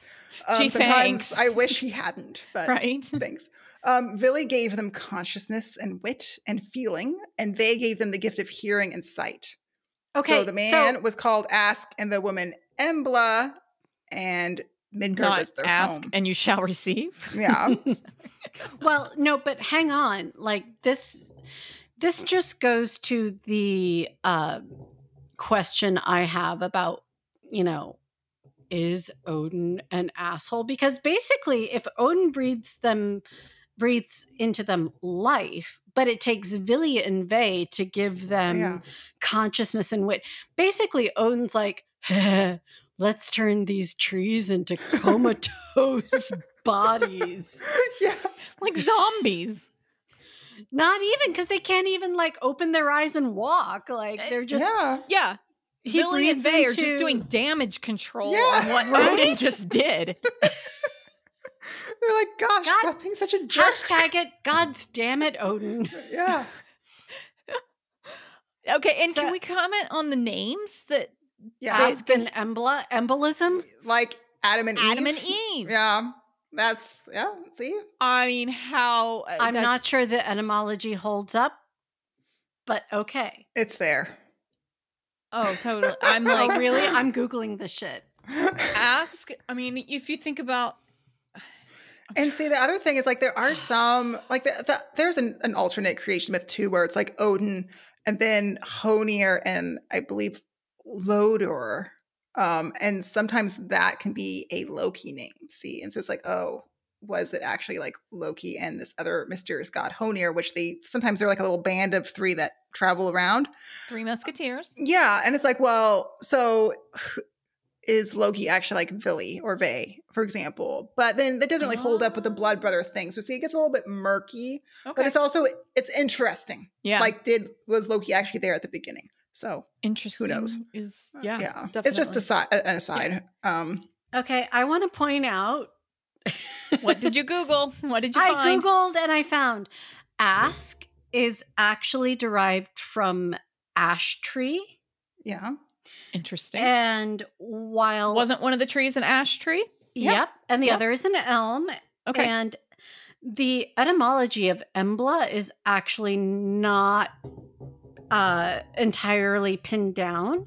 Speaker 2: Um,
Speaker 3: Gee,
Speaker 2: sometimes
Speaker 3: thanks.
Speaker 2: I wish he hadn't, but
Speaker 3: right.
Speaker 2: thanks. Um, Vili gave them consciousness and wit and feeling, and they gave them the gift of hearing and sight.
Speaker 1: Okay,
Speaker 2: so the man was called Ask, and the woman Embla, and Midgard
Speaker 3: Not
Speaker 2: was their
Speaker 3: ask
Speaker 2: home.
Speaker 3: and you shall receive.
Speaker 2: Yeah.
Speaker 1: well, no, but hang on. Like this, this just goes to the uh, question I have about, you know, is Odin an asshole? Because basically, if Odin breathes them, breathes into them life, but it takes Vili and Ve to give them
Speaker 2: yeah.
Speaker 1: consciousness and wit. Basically, Odin's like, let's turn these trees into comatose bodies.
Speaker 2: yeah.
Speaker 3: like zombies.
Speaker 1: Not even because they can't even like open their eyes and walk. Like eh, they're just
Speaker 2: yeah.
Speaker 3: Yeah.
Speaker 1: he
Speaker 3: Billy and
Speaker 1: breathes
Speaker 3: Ve are just doing damage control
Speaker 2: Yeah,
Speaker 3: on what
Speaker 1: right?
Speaker 3: Odin just did.
Speaker 2: They're like, gosh,
Speaker 1: God-
Speaker 2: stop being such a jerk.
Speaker 1: hashtag it. God's damn it, Odin.
Speaker 2: Uh, yeah.
Speaker 3: Okay, and
Speaker 1: So-
Speaker 3: can we comment on the names that
Speaker 2: Yeah.
Speaker 3: They-
Speaker 1: Ask an embla embolism.
Speaker 2: like Adam and
Speaker 3: Adam
Speaker 2: Eve.
Speaker 3: and Eve?
Speaker 2: Yeah. That's, yeah. See?
Speaker 3: I mean, how uh,
Speaker 1: I'm not sure the etymology holds up, but okay.
Speaker 2: It's there.
Speaker 3: Oh, totally. I'm
Speaker 1: Like
Speaker 3: like,
Speaker 1: really, I'm googling this shit.
Speaker 3: ask. I mean, if you think about,
Speaker 2: And see, the other thing is like there are some like the, the, there's an, an alternate creation myth too, where it's like Odin and then Honir and I believe Lodor. Um, and sometimes that can be a Loki name. See, and so it's like, oh, was it actually like Loki and this other mysterious god Honir, which they sometimes they're like a little band of three that travel around.
Speaker 3: Three Musketeers.
Speaker 2: Yeah, and it's like, well, so is Loki actually like Vili or Ve, for example? But then that doesn't really hold up with the blood brother thing. So see, it gets a little bit murky,
Speaker 3: Okay.
Speaker 2: but it's also it's interesting.
Speaker 3: yeah.
Speaker 2: Like, did was Loki actually there at the beginning? So
Speaker 3: interesting.
Speaker 2: Who knows?
Speaker 3: Is yeah.
Speaker 2: yeah,
Speaker 3: definitely.
Speaker 2: it's just a side, an aside. Um,
Speaker 1: Okay, I want to point out.
Speaker 3: What did you Google? What did you
Speaker 1: I
Speaker 3: find?
Speaker 1: googled and I found ask is actually derived from ash tree,
Speaker 2: yeah,
Speaker 3: Interesting.
Speaker 1: and while
Speaker 3: Wasn't one of the trees an ash tree?
Speaker 2: Yeah.
Speaker 1: Yep. And the
Speaker 3: Yep.
Speaker 1: other is an elm.
Speaker 3: Okay.
Speaker 1: And the etymology of embla is actually not uh, entirely pinned down,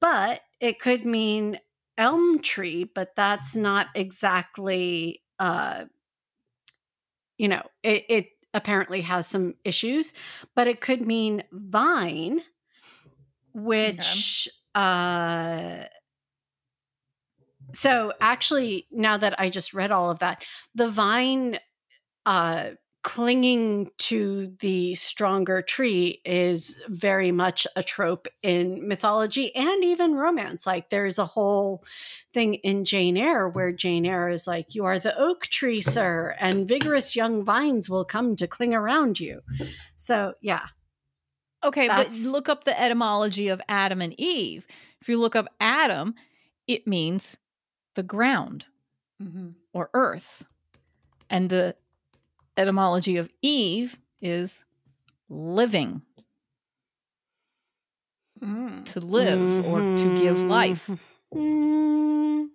Speaker 1: but it could mean elm tree, but that's not exactly, uh, you know, it, it apparently has some issues, but it could mean vine, which, uh, so actually, now that I just read all of that, the vine uh, clinging to the stronger tree is very much a trope in mythology and even romance. Like there's a whole thing in Jane Eyre where Jane Eyre is like, You are the oak tree, sir, and vigorous young vines will come to cling around you. So, yeah.
Speaker 3: Okay,
Speaker 1: That's-
Speaker 3: but look up the etymology of Adam and Eve. If you look up Adam, it means the ground.
Speaker 2: Mhm.
Speaker 3: or earth. And the etymology of Eve is living,
Speaker 2: Mm.
Speaker 3: to live or to give life.
Speaker 1: Mm,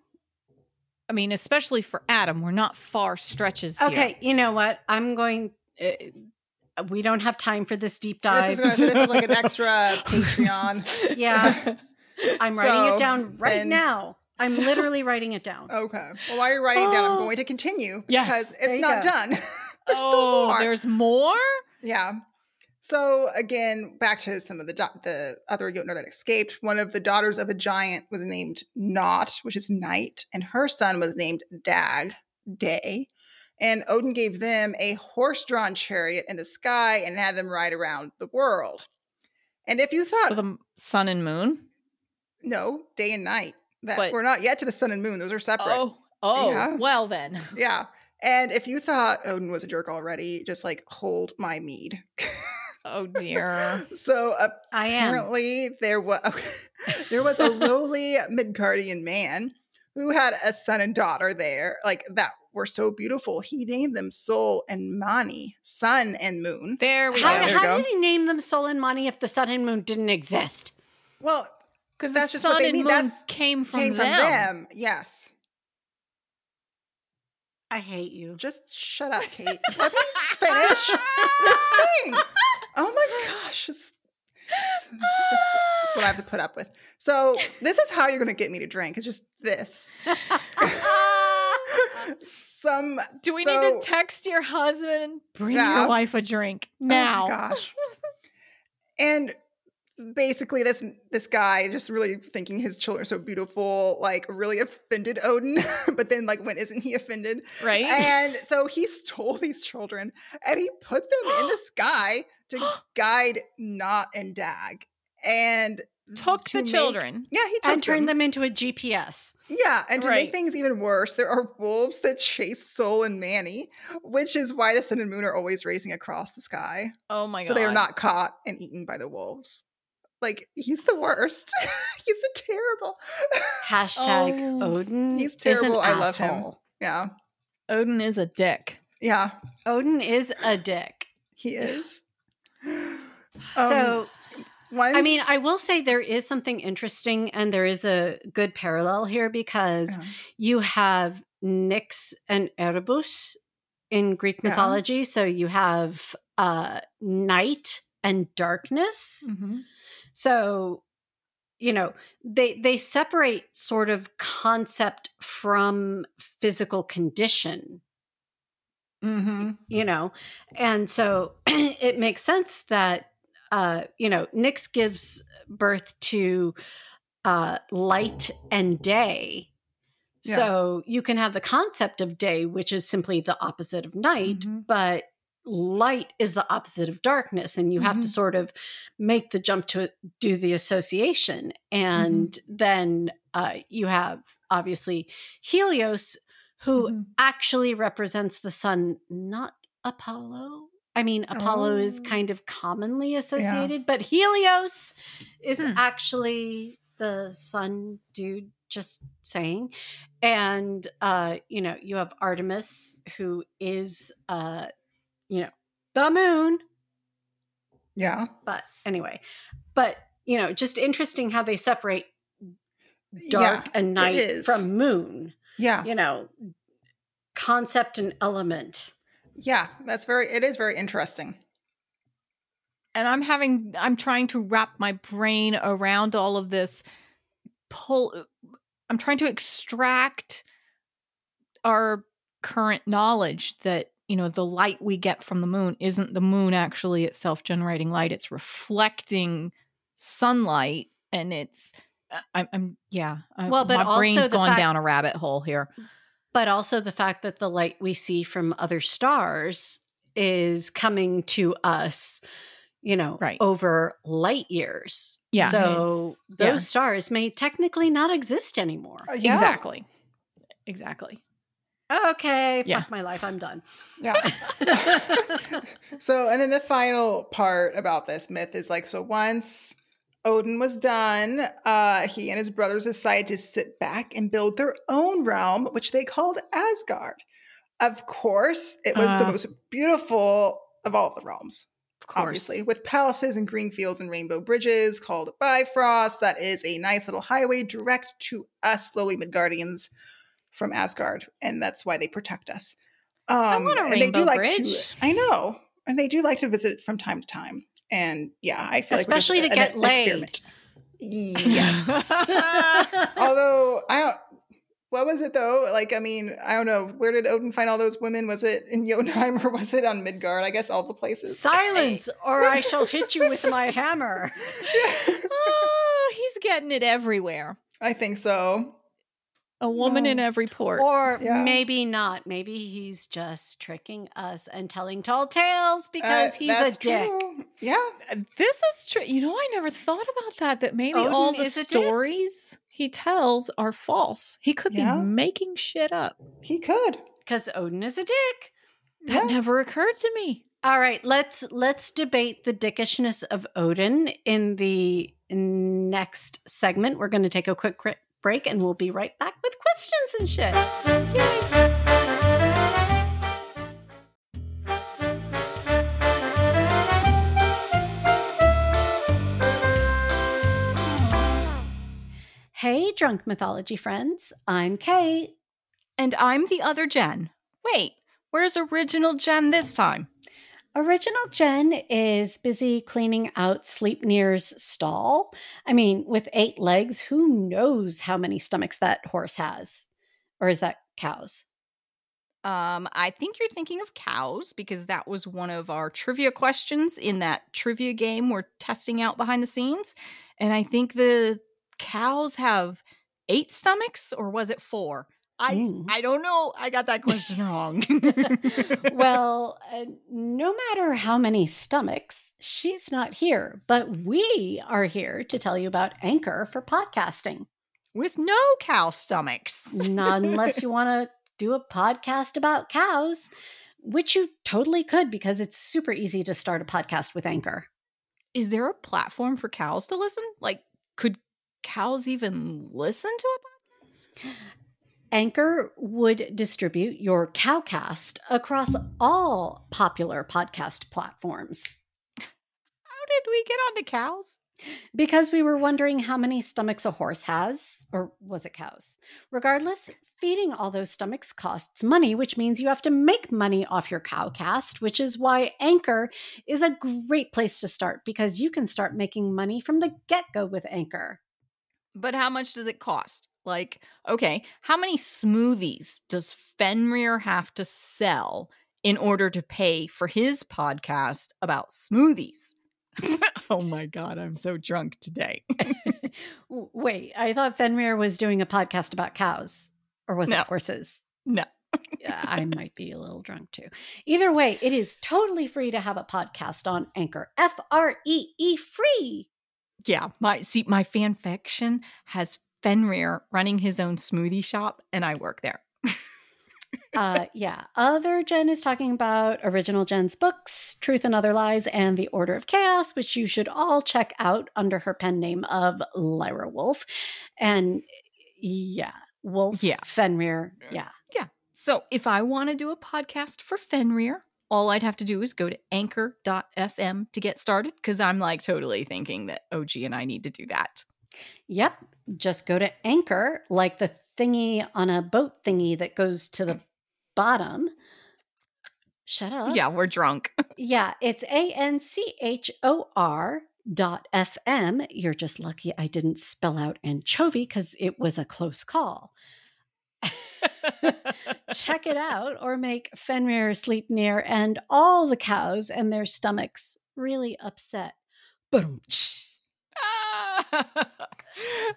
Speaker 3: I mean, especially for Adam, we're not far stretches here.
Speaker 1: okay, you know what? I'm going. Uh, we don't have time for this deep dive.
Speaker 2: This is, gonna, this is like an extra Patreon.
Speaker 1: Yeah. I'm writing
Speaker 2: So,
Speaker 1: it down right
Speaker 2: then-
Speaker 1: now. I'm literally writing it down.
Speaker 2: Okay. Well, while you're writing it down, I'm going to continue because
Speaker 1: there
Speaker 2: it's not
Speaker 1: go.
Speaker 2: done. there's
Speaker 3: oh,
Speaker 2: more.
Speaker 3: there's more?
Speaker 2: Yeah. So again, back to some of the do- the other Jotnar that escaped. One of the daughters of a giant was named Not, which is night, and her son was named Dag, day. And Odin gave them a horse-drawn chariot in the sky and had them ride around the world. And if you thought
Speaker 3: So the sun and moon?
Speaker 2: no, day and night, that
Speaker 3: But-
Speaker 2: we're not yet to the sun and moon; those are separate.
Speaker 3: Oh, oh,
Speaker 2: Yeah.
Speaker 3: well then.
Speaker 2: Yeah. And if you thought Odin was a jerk already, just like hold my mead.
Speaker 3: Oh dear.
Speaker 2: so
Speaker 1: I am.
Speaker 2: apparently there was there was a lowly Midgardian man who had a son and daughter there, like that were so beautiful. He named them Sol and Mani, sun and moon.
Speaker 3: There we
Speaker 1: How,
Speaker 3: go.
Speaker 2: you
Speaker 1: how
Speaker 2: go.
Speaker 1: did he name them Sol and Mani if the sun and moon didn't exist?
Speaker 2: Well,
Speaker 3: Because
Speaker 2: That's
Speaker 3: the
Speaker 2: just what they
Speaker 3: and
Speaker 2: mean.
Speaker 3: moon
Speaker 2: That's-
Speaker 3: came from
Speaker 2: came
Speaker 3: them.
Speaker 2: from them. Yes.
Speaker 1: I hate you.
Speaker 2: Just shut up, Cait. Let me finish this thing. Oh my gosh. This, is what I have to put up with. So this is how you're going to get me to drink. It's just this. Some
Speaker 3: Do we
Speaker 2: So-
Speaker 3: need to text your husband bring
Speaker 2: Yeah.
Speaker 3: your wife a drink now.
Speaker 2: Oh my
Speaker 3: now?
Speaker 2: gosh. and basically this this guy just really thinking his children are so beautiful, like really offended Odin, but then like when isn't he offended?
Speaker 3: right?
Speaker 2: And so he stole these children and he put them in the sky to guide Not and Dag. And
Speaker 3: Took
Speaker 2: to
Speaker 3: the
Speaker 2: make-
Speaker 3: children.
Speaker 2: Yeah, he took
Speaker 1: and turn
Speaker 2: them.
Speaker 1: them into a GPS.
Speaker 2: Yeah, and to
Speaker 3: Right.
Speaker 2: make things even worse, there are wolves that chase Sol and Mani, which is why the sun and moon are always racing across the sky.
Speaker 3: Oh my god.
Speaker 2: so they are not caught and eaten by the wolves. Like he's the worst. he's a terrible.
Speaker 1: Hashtag
Speaker 3: Oh.
Speaker 1: Odin.
Speaker 2: he's
Speaker 1: is an
Speaker 2: terrible. I love him. Yeah,
Speaker 3: Odin is a dick.
Speaker 2: yeah,
Speaker 1: Odin is a dick.
Speaker 2: he is.
Speaker 1: so
Speaker 2: once,
Speaker 1: I mean, I will say there is something interesting and there is a good parallel here because
Speaker 2: Yeah.
Speaker 1: you have Nyx and Erebus in Greek
Speaker 2: Yeah.
Speaker 1: mythology. So you have uh, night and darkness.
Speaker 3: Mm-hmm.
Speaker 1: So, you know, they they separate sort of concept from physical condition
Speaker 2: Mhm.
Speaker 1: you know and so it makes sense that uh you know Nyx gives birth to uh light and day
Speaker 2: Yeah.
Speaker 1: so you can have the concept of day which is simply the opposite of night
Speaker 2: Mhm.
Speaker 1: but light is the opposite of darkness and you have to
Speaker 2: Mhm.
Speaker 1: sort of make the jump to do the association and then uh, you have obviously helios who
Speaker 2: Mhm.
Speaker 1: actually represents the sun, not Apollo. I mean, Apollo is
Speaker 2: Oh.
Speaker 1: kind of commonly associated, but Helios is
Speaker 3: Hmm.
Speaker 1: actually the sun dude, just saying. And, uh, you know, you have Artemis, who is, uh, you know, the moon.
Speaker 2: Yeah,
Speaker 1: But anyway, but, you know, just interesting how they separate
Speaker 2: Yeah,
Speaker 1: dark and night from moon,
Speaker 2: yeah,
Speaker 1: you know, concept and element.
Speaker 2: yeah. That's very. It is very interesting.
Speaker 3: and I'm having I'm trying to wrap my brain around all of this pull I'm trying to extract our current knowledge that you know the light we get from the moon isn't the moon actually itself generating light it's reflecting sunlight and it's I- I'm, I'm yeah I-
Speaker 1: Well, but
Speaker 3: my
Speaker 1: also
Speaker 3: brain's
Speaker 1: the
Speaker 3: gone
Speaker 1: fact-
Speaker 3: down a rabbit hole here.
Speaker 1: But also the fact that the light we see from other stars is coming to us you know
Speaker 3: Right.
Speaker 1: over light years.
Speaker 3: Yeah,
Speaker 1: so those
Speaker 3: yeah.
Speaker 1: stars may technically not exist anymore.
Speaker 2: Uh, yeah,
Speaker 3: exactly. Exactly
Speaker 1: okay
Speaker 3: Yeah.
Speaker 1: fuck my life i'm done
Speaker 2: Yeah. so, and then the final part about this myth is like so once Odin was done, uh, he and his brothers decided to sit back and build their own realm, which they called Asgard. Of course, it was the
Speaker 3: Uh.
Speaker 2: most beautiful of all the realms,
Speaker 3: Of course.
Speaker 2: obviously, with palaces and green fields and rainbow bridges called Bifrost. That is a nice little highway direct to us, lowly Midgardians from Asgard, and that's why they protect us. Um,
Speaker 3: want a
Speaker 2: and they do
Speaker 3: rainbow
Speaker 2: like
Speaker 3: bridge.
Speaker 2: to. I know, and they do like to visit from time to time. And yeah, I feel
Speaker 1: Especially
Speaker 2: like
Speaker 1: to get
Speaker 2: an
Speaker 1: laid.
Speaker 2: experiment. Yes. Although I don't. What was it though? Like, I mean, I don't know. Where did Odin find all those women? Was it in Jotunheim or was it on Midgard? I guess all the places.
Speaker 1: Silence, or I shall hit you with my hammer.
Speaker 3: oh, he's getting it everywhere.
Speaker 2: I think so.
Speaker 3: A woman in
Speaker 2: Oh.
Speaker 3: every port.
Speaker 1: Or
Speaker 2: Yeah.
Speaker 1: maybe not. Maybe he's just tricking us and telling tall tales because
Speaker 2: Uh,
Speaker 1: he's a dick.
Speaker 2: true. Yeah.
Speaker 3: This is true. You know, I never thought about that. That maybe
Speaker 1: Odin
Speaker 3: all the
Speaker 1: is a dick?
Speaker 3: stories he tells are false. He could
Speaker 2: Yeah.
Speaker 3: be making shit up.
Speaker 2: He could.
Speaker 1: Because Odin is a dick.
Speaker 3: That
Speaker 2: Yeah.
Speaker 3: never occurred to me.
Speaker 1: All right, let's let's debate the dickishness of Odin in the next segment. We're going to take a quick cri- break and we'll be right back with questions and shit. Yay. Hey, drunk mythology friends. I'm Cait.
Speaker 3: And I'm the other Jenn. Wait, where's original Gen this time?
Speaker 1: Original Gen is busy cleaning out Sleipnir's stall. I mean, with eight legs, who knows how many stomachs that horse has? Or is that cows?
Speaker 3: Um, I think you're thinking of cows because that was one of our trivia questions in that trivia game we're testing out behind the scenes. And I think the cows have eight stomachs, or was it four? I
Speaker 1: Mm.
Speaker 3: I don't know. I got that question wrong.
Speaker 1: well, uh, no matter how many stomachs, she's not here, but we are here to tell you about Anchor for podcasting.
Speaker 3: with no cow stomachs.
Speaker 1: Not unless you want to do a podcast about cows, which you totally could because it's super easy to start a podcast with Anchor.
Speaker 3: Is there a platform for cows to listen? Like, could cows even listen to a podcast?
Speaker 1: Anchor would distribute your Cowcast across all popular podcast platforms.
Speaker 3: How did we get onto cows?
Speaker 1: Because we were wondering how many stomachs a horse has, or was it cows? Regardless, feeding all those stomachs costs money, which means you have to make money off your cowcast, which is why Anchor is a great place to start because you can start making money from the get go with Anchor.
Speaker 3: But how much does it cost? Like, okay, how many smoothies does Fenrir have to sell in order to pay for his podcast about smoothies? oh my God, I'm so drunk today.
Speaker 1: Wait, I thought Fenrir was doing a podcast about cows, or was
Speaker 3: No.
Speaker 1: it horses?
Speaker 3: No.
Speaker 1: yeah, I might be a little drunk too. Either way, it is totally free to have a podcast on Anchor. F R E E free.
Speaker 3: Yeah, my see, my fan fiction has Fenrir running his own smoothie shop, and I work there.
Speaker 1: Uh, yeah. Other Jenn is talking about original Gen's books, Truth and Other Lies, and The Order of Chaos, which you should all check out under her pen name of Lyra Wolf. And yeah, Wolf,
Speaker 3: Yeah.
Speaker 1: Fenrir, yeah. yeah.
Speaker 3: So if I want to do a podcast for Fenrir, all I'd have to do is go to anchor.fm to get started because I'm like totally thinking that OG and I need to do that.
Speaker 1: Yep. Just go to Anchor, like the thingy on a boat thingy that goes to the bottom. Shut up.
Speaker 3: Yeah, we're drunk.
Speaker 1: Yeah, it's A N C H O R dot FM. You're just lucky I didn't spell out anchovy because it was a close call. Check it out or make Fenrir sleep near and all the cows and their stomachs really upset. Boom.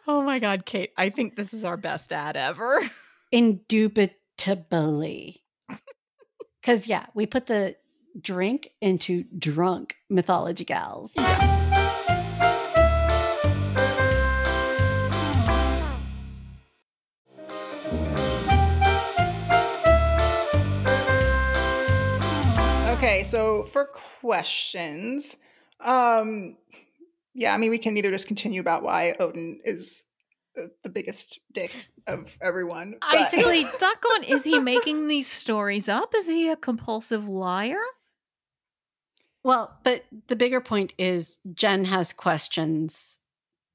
Speaker 3: oh my God, Cait, I think this is our best ad ever.
Speaker 1: Indubitably. Because, yeah, we put the drink into drunk mythology gals.
Speaker 2: Okay, so for questions, um, yeah, I mean, we can either just continue about why Odin is the, the biggest dick of everyone. But-
Speaker 3: Basically, stuck on is he making these stories up? Is he a compulsive liar?
Speaker 1: Well, but the bigger point is Jen has questions,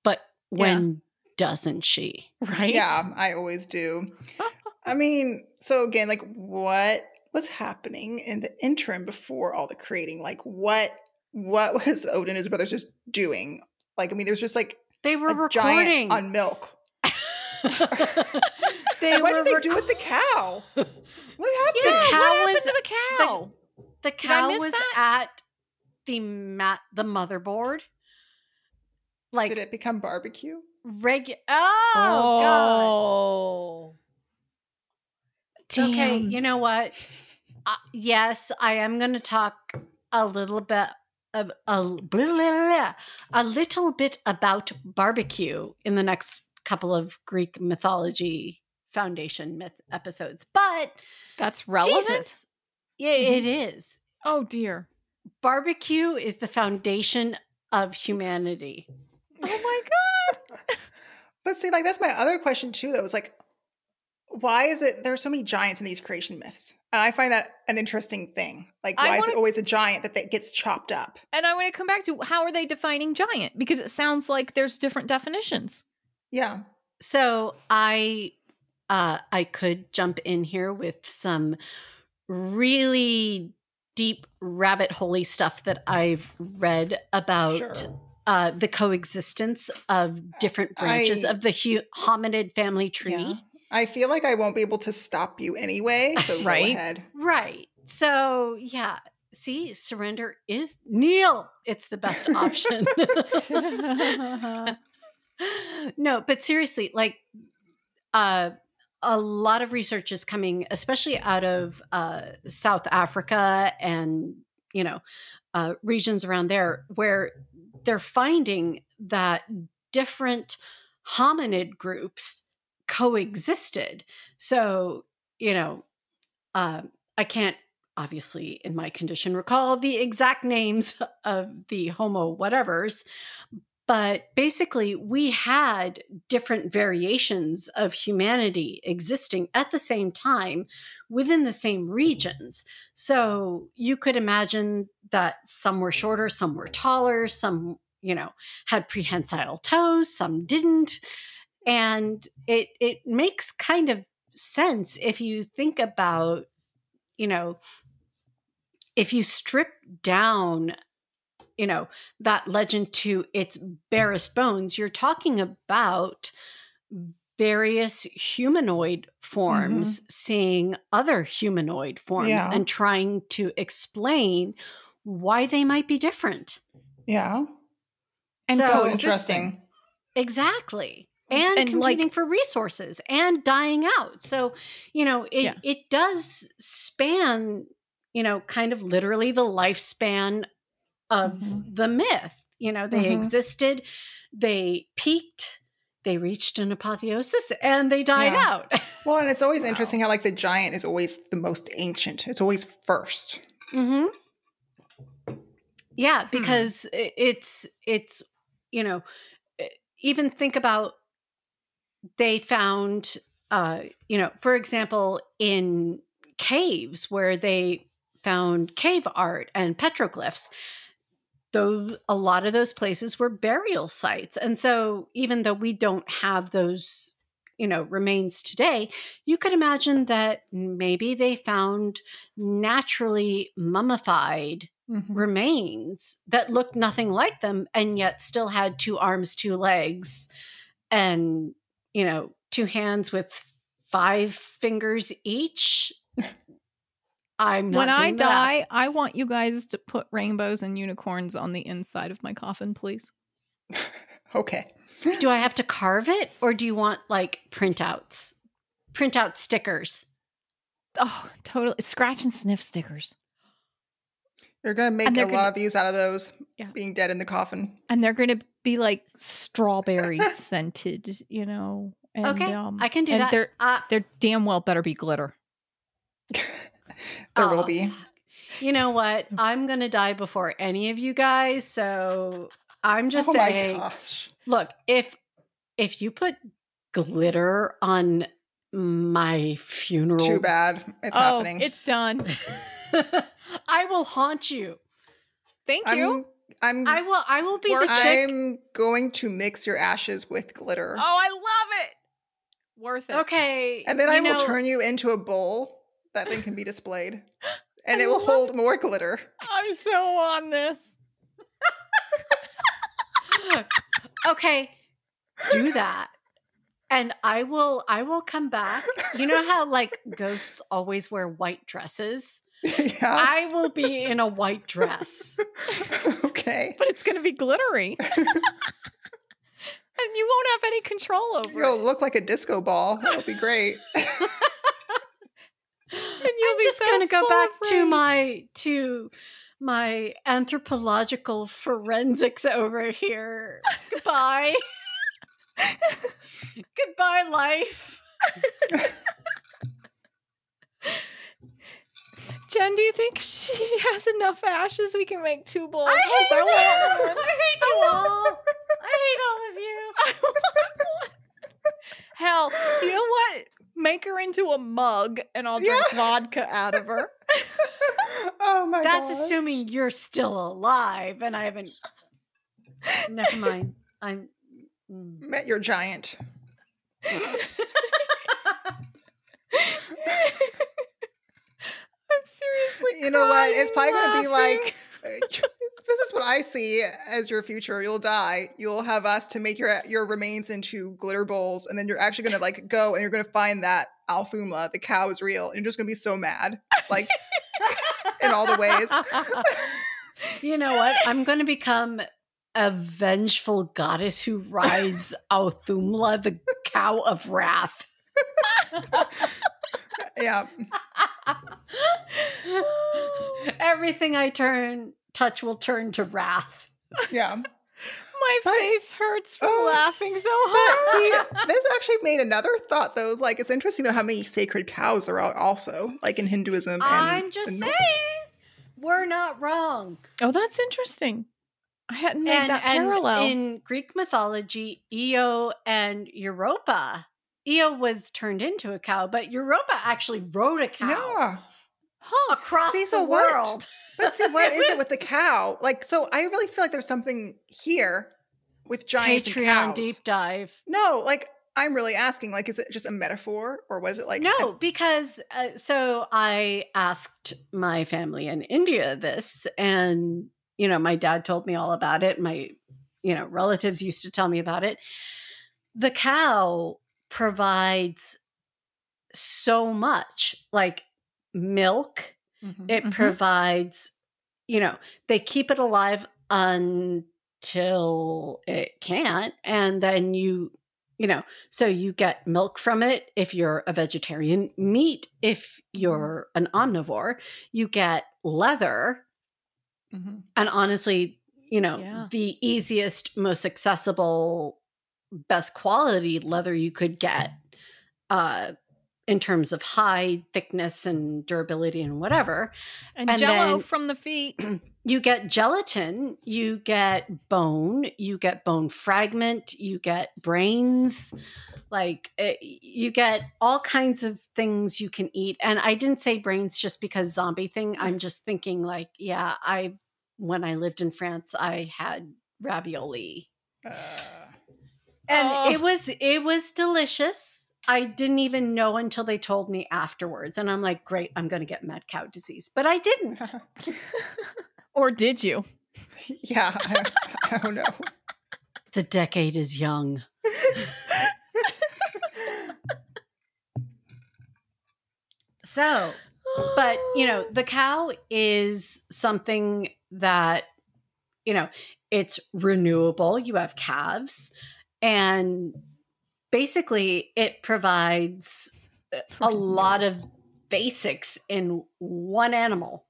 Speaker 1: but when doesn't she?
Speaker 3: Right?
Speaker 2: Yeah, I always do. I mean, so again, like what was happening in the interim before all the creating? Like what what was Odin and his brothers just doing? Like, I mean, there's just like
Speaker 1: They were
Speaker 2: a
Speaker 1: recording.
Speaker 2: giant on milk.
Speaker 1: they
Speaker 2: what
Speaker 1: were
Speaker 2: did they
Speaker 1: rec-
Speaker 2: do with the cow? What happened?
Speaker 3: Yeah,
Speaker 1: The cow
Speaker 3: what happened
Speaker 1: was-
Speaker 3: to the cow?
Speaker 1: the
Speaker 3: I
Speaker 1: cow was
Speaker 3: that?
Speaker 1: at the mat the motherboard. Like
Speaker 2: Did it become barbecue?
Speaker 1: regu- Oh, god.
Speaker 3: oh.
Speaker 1: Okay, you know what? Uh, yes, I am going to talk a little bit a, a, blah, blah, blah, a little bit about barbecue in the next couple of Greek mythology foundation myth episodes. But
Speaker 3: That's relevant.
Speaker 1: Jesus, yeah, it is.
Speaker 3: Oh dear.
Speaker 1: Barbecue is the foundation of humanity.
Speaker 3: Oh my god.
Speaker 2: But see, like that's my other question too. That was like, why is it there are so many giants in these creation myths? And I find that an interesting thing. Like, why is
Speaker 3: wanna-
Speaker 2: it always a giant that, that gets chopped up?
Speaker 3: And I want to come back to how are they defining giant? Because it sounds like there's different definitions.
Speaker 2: Yeah.
Speaker 1: So I uh I could jump in here with some really deep rabbit holy stuff that I've read about
Speaker 2: Sure.
Speaker 1: uh the coexistence of different branches
Speaker 2: I-
Speaker 1: of the hu- hominid family tree.
Speaker 2: Yeah. I feel like I won't be able to stop you anyway. So
Speaker 3: Right.
Speaker 2: go ahead.
Speaker 1: Right. So yeah, see, surrender is Neil. It's the best option. no, but seriously, like uh a lot of research is coming, especially out of uh, South Africa and you know uh, regions around there, where they're finding that different hominid groups coexisted. So you know, uh, I can't obviously in my condition recall the exact names of the Homo whatevers, but basically we had different variations of humanity existing at the same time within the same regions so you could imagine that some were shorter some were taller some you know had prehensile toes some didn't and it it makes kind of sense if you think about you know if you strip down you know that legend to its barest bones you're talking about various humanoid forms mm-hmm. seeing other humanoid forms
Speaker 2: Yeah.
Speaker 1: and trying to explain why they might be different
Speaker 2: Yeah.
Speaker 3: and
Speaker 1: So-
Speaker 2: That's interesting.
Speaker 1: exactly and,
Speaker 3: And, like-
Speaker 1: competing for resources and dying out so you know it
Speaker 3: Yeah.
Speaker 1: it does span you know kind of literally the lifespan of
Speaker 2: Mhm.
Speaker 1: the myth you know they
Speaker 2: Mhm.
Speaker 1: existed they peaked they reached an apotheosis and they died
Speaker 2: Yeah.
Speaker 1: out
Speaker 2: Well, and it's always
Speaker 1: Wow.
Speaker 2: interesting how like the giant is always the most ancient. It's always first.
Speaker 1: hmm
Speaker 2: Hmm.
Speaker 1: Yeah, because i- it's it's you know even think about they found uh you know for example in caves where they found cave art and petroglyphs though a lot of those places were burial sites and so even though we don't have those you know remains today you could imagine that maybe they found naturally mummified
Speaker 2: Mhm.
Speaker 1: remains that looked nothing like them and yet still had two arms two legs and you know two hands with five fingers each i'm not
Speaker 3: when I
Speaker 1: doing that.
Speaker 3: die, I want you guys to put rainbows and unicorns on the inside of my coffin, please.
Speaker 2: Okay.
Speaker 1: do i have to carve it or do you want like printouts printout stickers
Speaker 3: Oh, totally. Scratch and sniff stickers.
Speaker 2: You're gonna make a
Speaker 3: they're
Speaker 2: lot
Speaker 3: gonna-
Speaker 2: of views out of those
Speaker 3: Yeah.
Speaker 2: being dead in the coffin.
Speaker 3: And they're going to be like strawberry scented, you know. And,
Speaker 1: okay
Speaker 3: um,
Speaker 1: i can do
Speaker 3: and
Speaker 1: that
Speaker 3: They're,
Speaker 1: uh,
Speaker 3: they're damn well better be glitter.
Speaker 2: there
Speaker 1: Oh,
Speaker 2: will be.
Speaker 1: You know what? I'm going to die before any of you guys. So I'm just
Speaker 2: oh
Speaker 1: saying.
Speaker 2: my gosh.
Speaker 1: Look, if if you put glitter on my funeral,
Speaker 2: Too bad. It's
Speaker 3: oh,
Speaker 2: happening.
Speaker 3: it's done.
Speaker 1: I will haunt you.
Speaker 3: Thank
Speaker 2: I'm,
Speaker 3: you.
Speaker 2: I'm
Speaker 1: I will. I will be the chick.
Speaker 2: I'm going to mix your ashes with glitter.
Speaker 3: Oh, I love it. Worth it.
Speaker 1: Okay,
Speaker 2: and then
Speaker 1: you
Speaker 2: I will
Speaker 1: know,
Speaker 2: turn you into a bowl that thing can be displayed. And
Speaker 3: I
Speaker 2: it will
Speaker 3: love
Speaker 2: hold more glitter.
Speaker 3: I'm so on this.
Speaker 1: Okay, do that. And I will I will come back. You know how like ghosts always wear white dresses?
Speaker 2: yeah.
Speaker 1: I will be in a white dress.
Speaker 2: okay.
Speaker 3: But it's going to be glittery. and you won't have any control over
Speaker 2: You'll
Speaker 3: it.
Speaker 2: look like a disco ball. That'll be great.
Speaker 3: And you'll
Speaker 1: I'm
Speaker 3: be
Speaker 1: just
Speaker 3: so
Speaker 1: gonna go
Speaker 3: full
Speaker 1: back
Speaker 3: of
Speaker 1: to my to my anthropological forensics over here. Goodbye. Goodbye, life.
Speaker 3: Jen, do you think she has enough ashes we can make two bowls?
Speaker 1: I
Speaker 3: 'Cause
Speaker 1: hate,
Speaker 3: I
Speaker 1: you.
Speaker 3: one.
Speaker 1: I hate you all. I hate all of you.
Speaker 3: I want one. Hell, you know what? Make her into a mug and I'll drink
Speaker 2: Yeah.
Speaker 3: vodka out of her.
Speaker 2: oh my god.
Speaker 1: That's assuming you're still alive and I haven't. Never mind. I'm. mm.
Speaker 2: Met your giant. You know what? It's probably gonna be like uh, this is what I see as your future. You'll die. You'll have us to make your your remains into glitter bowls, and then you're actually gonna like go and you're gonna find that Authumla, the cow, is real, and you're just gonna be so mad, like in all the ways.
Speaker 1: you know what? I'm going to become a vengeful goddess who rides Authumla, the cow of wrath.
Speaker 2: Yeah,
Speaker 1: Everything I turn touch will turn to wrath.
Speaker 2: yeah.
Speaker 3: My
Speaker 2: But-
Speaker 3: face hurts from
Speaker 2: Oh.
Speaker 3: laughing so
Speaker 2: But
Speaker 3: hard.
Speaker 2: see, this actually made another thought though. It's like it's interesting though how many sacred cows there are also, like in Hinduism. And
Speaker 1: I'm just
Speaker 2: and-
Speaker 1: saying, we're not wrong.
Speaker 3: oh, that's interesting. I hadn't made
Speaker 1: and,
Speaker 3: that
Speaker 1: and
Speaker 3: parallel.
Speaker 1: in Greek mythology, Io and Europa. Io was turned into a cow, but Europa actually rode a cow
Speaker 2: Yeah.
Speaker 3: huh.
Speaker 1: across
Speaker 2: See,
Speaker 1: the
Speaker 2: so what?
Speaker 1: world.
Speaker 2: But see, what is it with the cow? Like, so I really feel like there's something here with giants
Speaker 1: Patreon
Speaker 2: cows.
Speaker 1: deep dive.
Speaker 2: No, like I'm really asking, like, is it just a metaphor or was it like
Speaker 1: no, because uh, so I asked my family in India this, and you know, my dad told me all about it. My you know relatives used to tell me about it. The cow provides so much, like milk.
Speaker 2: Mhm.
Speaker 1: It
Speaker 3: Mhm.
Speaker 1: provides, you know, they keep it alive until it can't, and then you you know so you get milk from it if you're a vegetarian meat if you're an omnivore you get leather
Speaker 2: Mhm.
Speaker 1: and honestly you know
Speaker 3: Yeah.
Speaker 1: the easiest most accessible best quality leather you could get uh in terms of hide thickness and durability and whatever
Speaker 3: and,
Speaker 1: and
Speaker 3: jello from the feet.
Speaker 1: you get gelatin, you get bone, you get bone fragment, you get brains, like eh, you get all kinds of things you can eat. And I didn't say brains just because zombie thing. I'm just thinking like, yeah, I when I lived in France, I had ravioli.
Speaker 2: Uh,
Speaker 1: And
Speaker 3: Oh.
Speaker 1: it was it was delicious. I didn't even know until they told me afterwards. And I'm like, great, I'm gonna get mad cow disease. But I didn't.
Speaker 3: or did you?
Speaker 2: yeah, I, I don't know.
Speaker 1: the decade is young. So, but you know, the cow is something that, you know, it's renewable. You have calves, and basically, it provides a lot of basics in one animal.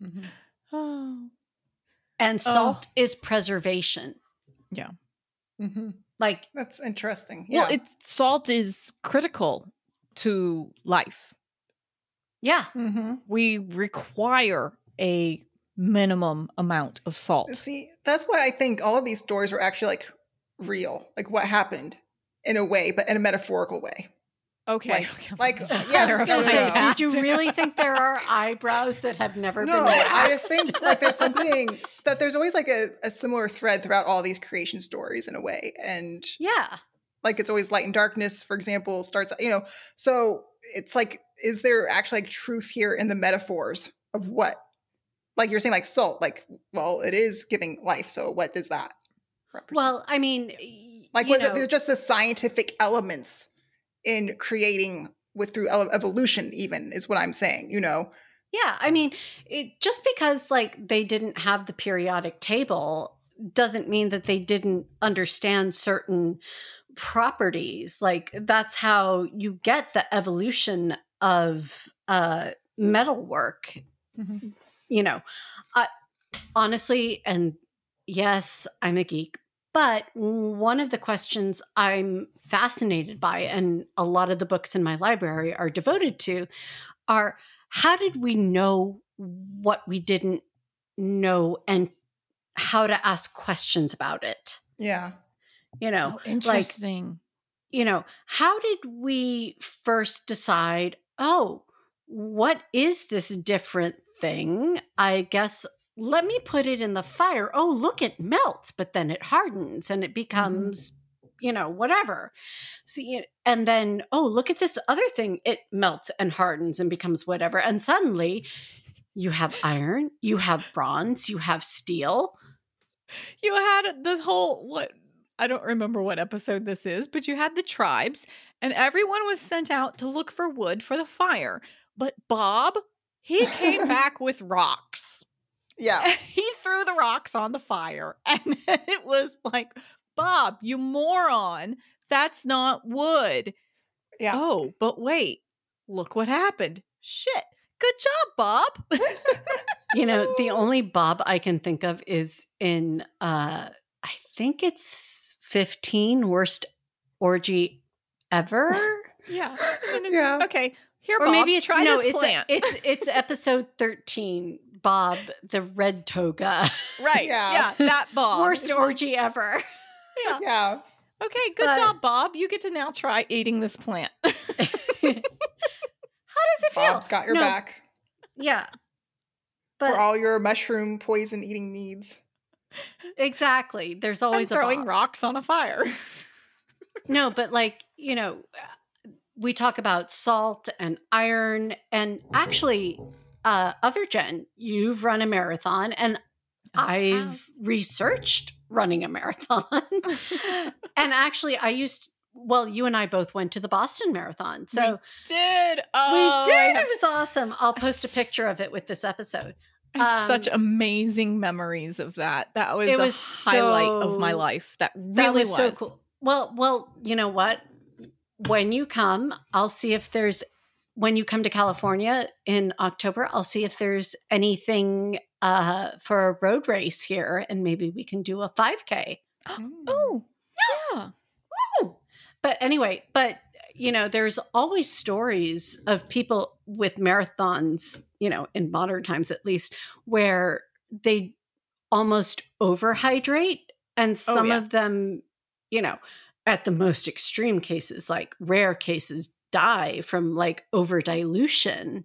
Speaker 2: Mhm.
Speaker 3: Oh.
Speaker 1: And salt is preservation.
Speaker 2: Mhm.
Speaker 1: Like,
Speaker 2: That's interesting. Yeah.
Speaker 3: Well, it's salt is critical to life.
Speaker 1: yeah,
Speaker 2: Mhm.
Speaker 3: We require a minimum amount of salt.
Speaker 2: See, that's why I think all of these stories were actually like real, like what happened in a way, but in a metaphorical way.
Speaker 3: Okay.
Speaker 2: Like-
Speaker 3: okay.
Speaker 2: like, yeah,
Speaker 3: terrified
Speaker 2: I gonna say.
Speaker 1: Did you really think there are eyebrows that have never been?
Speaker 2: No,
Speaker 1: been
Speaker 2: I just think like there's something that there's always like a, a similar thread throughout all these creation stories in a way. And
Speaker 1: yeah.
Speaker 2: like it's always light and darkness, for example, starts, you know, so it's like, is there actually like truth here in the metaphors of what, like you're saying, like salt, like, well, it is giving life. So what does that represent?
Speaker 1: Well, I mean, y-
Speaker 2: like, was
Speaker 1: know,
Speaker 2: it just the scientific elements in creating with through evolution, even is what I'm saying, you know?
Speaker 1: Yeah, I mean, it, just because like they didn't have the periodic table doesn't mean that they didn't understand certain properties. Like that's how you get the evolution of uh metalwork.
Speaker 3: Mhm.
Speaker 1: You know, I honestly and yes, I'm a geek, but one of the questions I'm fascinated by and a lot of the books in my library are devoted to are how did we know what we didn't know and how to ask questions about it
Speaker 2: Yeah.
Speaker 1: you know
Speaker 3: Oh, interesting.
Speaker 1: you know how did we first decide oh what is this different thing i guess let me put it in the fire oh look it melts but then it hardens and it becomes mm. you know whatever see and then oh look at this other thing it melts and hardens and becomes whatever and suddenly you have iron you have bronze you have steel
Speaker 3: you had the whole what I don't remember what episode this is, but you had the tribes and everyone was sent out to look for wood for the fire. But Bob, he came back with rocks.
Speaker 2: Yeah.
Speaker 3: he threw the rocks on the fire and it was like, "Bob, you moron. That's not wood."
Speaker 2: Yeah.
Speaker 3: Oh, but wait. Look what happened. Shit. Good job, Bob.
Speaker 1: you know the only bob i can think of is in uh i think it's 15 worst orgy ever
Speaker 3: yeah.
Speaker 2: Yeah.
Speaker 3: Okay. Here,
Speaker 1: or
Speaker 3: Bob,
Speaker 1: maybe it's
Speaker 3: try
Speaker 1: no
Speaker 3: this
Speaker 1: it's
Speaker 3: plant.
Speaker 1: it's it's episode 13 bob the red toga
Speaker 3: right.
Speaker 2: Yeah.
Speaker 3: Yeah. That Bob.
Speaker 1: worst orgy ever
Speaker 3: Yeah.
Speaker 2: Yeah.
Speaker 3: Okay. Good
Speaker 1: But-
Speaker 3: job, Bob. You get to now try eating this plant.
Speaker 1: how does it feel
Speaker 2: Bob's got your
Speaker 1: No,
Speaker 2: back
Speaker 1: yeah
Speaker 2: for all your mushroom poison eating needs.
Speaker 1: exactly there's always
Speaker 3: I'm throwing
Speaker 1: a bob.
Speaker 3: rocks on a fire.
Speaker 1: No, but like, you know, we talk about salt and iron and actually uh other Jenn, you've run a marathon and I've researched running a marathon. and actually I used well, you and I both went to the Boston Marathon. So we
Speaker 3: did.
Speaker 1: we
Speaker 3: Oh,
Speaker 1: did. It was awesome. I'll post a picture of it with this episode.
Speaker 3: Have such
Speaker 1: um,
Speaker 3: amazing memories of that. That was
Speaker 1: it
Speaker 3: a
Speaker 1: was
Speaker 3: highlight of my life. That really
Speaker 1: That was,
Speaker 3: was,
Speaker 1: so cool. Well, well, you know what? When you come, I'll see if there's when you come to California in October, I'll see if there's anything uh for a road race here and maybe we can do a 5k.
Speaker 3: Oh, yeah.
Speaker 1: But anyway, but you know, there's always stories of people with marathons, you know, in modern times at least, where they almost overhydrate and some
Speaker 3: yeah.
Speaker 1: of them, you know, at the most extreme cases, like rare cases, die from like over dilution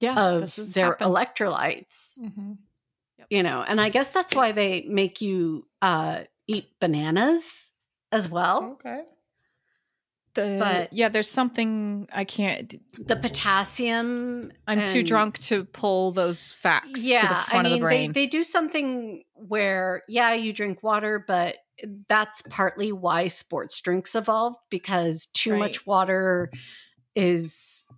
Speaker 3: Yeah.
Speaker 1: of their
Speaker 3: happened.
Speaker 1: electrolytes
Speaker 3: Mhm.
Speaker 1: you know and i guess that's why they make you uh eat bananas as well
Speaker 2: Okay.
Speaker 3: The,
Speaker 1: but-
Speaker 3: yeah, there's something I can't.
Speaker 1: the potassium
Speaker 3: I'm too drunk to pull those facts
Speaker 1: yeah
Speaker 3: to the front
Speaker 1: i mean
Speaker 3: of the brain.
Speaker 1: They, they do something where yeah you drink water but that's partly why sports drinks evolved because too
Speaker 3: Right.
Speaker 1: much water is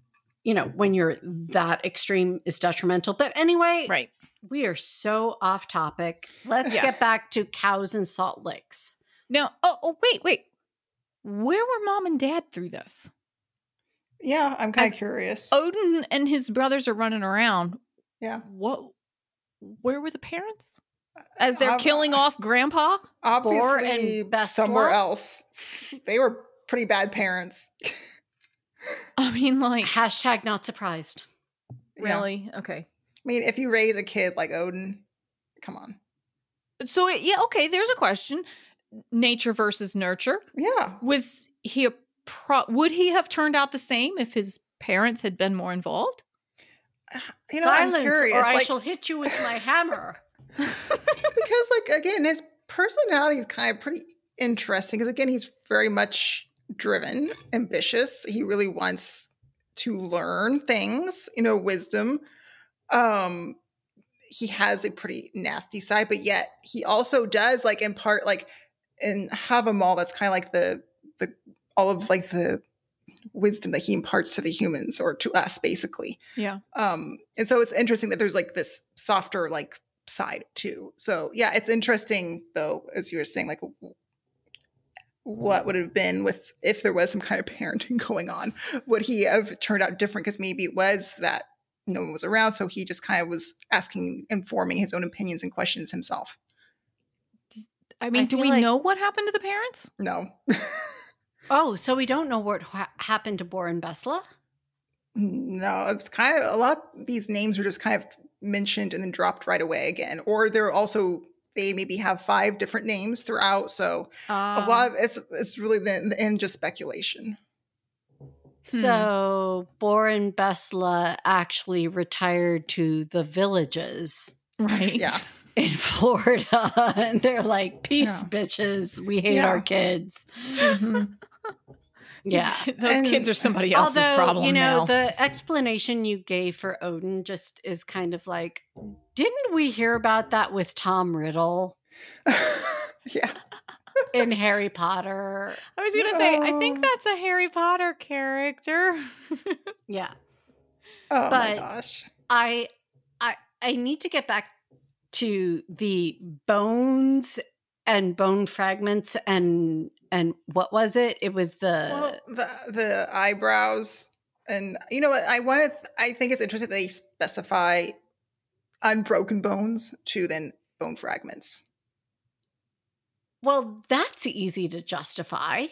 Speaker 1: you know when you're that extreme is detrimental but anyway
Speaker 3: right.
Speaker 1: we are so off topic let's
Speaker 3: Yeah.
Speaker 1: get back to cows and salt licks
Speaker 3: Now, oh, oh, wait, wait. Where were mom and dad through this?
Speaker 2: Yeah, I'm kind of curious.
Speaker 3: Odin and his brothers are running around.
Speaker 2: yeah.
Speaker 3: What? Where were the parents? As they're
Speaker 2: Ob-
Speaker 3: killing off grandpa?
Speaker 1: Bor and
Speaker 2: Obviously,
Speaker 1: Bestla?
Speaker 2: somewhere else. They were pretty bad parents.
Speaker 3: I mean, like,
Speaker 1: hashtag not surprised
Speaker 2: Yeah.
Speaker 3: really? Okay.
Speaker 2: I mean, if you raise a kid like Odin, come on.
Speaker 3: So it, yeah, okay. There's a question: nature versus nurture.
Speaker 2: Yeah.
Speaker 3: Was he a pro? Would he have turned out the same if his parents had been more involved?
Speaker 2: You know,
Speaker 1: Silence,
Speaker 2: I'm curious.
Speaker 1: or I
Speaker 2: like,
Speaker 1: shall hit you with my hammer.
Speaker 2: because like again his personality is kind of pretty interesting because again he's very much driven ambitious. He really wants to learn things you know wisdom. Um he has a pretty nasty side but yet he also does like impart like in Havamal that's kind of like the the all of like the wisdom that he imparts to the humans or to us basically.
Speaker 3: Yeah.
Speaker 2: um and so it's interesting that there's like this softer like side too so yeah it's interesting though as you were saying like what would have been with if there was some kind of parenting going on would he have turned out different because maybe it was that no one was around so he just kind of was asking and forming his own opinions and questions himself
Speaker 3: I mean,
Speaker 1: I
Speaker 3: do we
Speaker 1: like-
Speaker 3: know what happened to the parents?
Speaker 2: no
Speaker 1: Oh, so we don't know what ha- happened to Borin Bestla?
Speaker 2: no it's kind of a lot of these names are just kind of mentioned and then dropped right away again or they're also they maybe have five different names throughout so
Speaker 3: Uh,
Speaker 2: a lot of it's it's really the, the end just speculation
Speaker 3: Hmm.
Speaker 1: So Borin Bestla actually retired to the villages
Speaker 3: right.
Speaker 2: yeah
Speaker 1: in Florida. and they're like, peace,
Speaker 2: Yeah.
Speaker 1: bitches. We hate
Speaker 2: Yeah.
Speaker 1: our kids. Yeah.
Speaker 3: those
Speaker 2: And-
Speaker 3: kids are somebody else's
Speaker 1: Although,
Speaker 3: problem
Speaker 1: you know,
Speaker 3: now.
Speaker 1: the explanation you gave for Odin just is kind of like, didn't we hear about that with Tom Riddle
Speaker 2: yeah
Speaker 1: in Harry Potter?
Speaker 3: I was gonna say, I think that's a Harry Potter character.
Speaker 1: Yeah.
Speaker 2: oh my
Speaker 1: But-
Speaker 2: gosh
Speaker 1: I I I need to get back to the bones and bone fragments and and what was it? It was the
Speaker 2: well the the eyebrows and you know what i want to i think it's interesting they specify unbroken bones to then bone fragments
Speaker 1: well, that's easy to justify.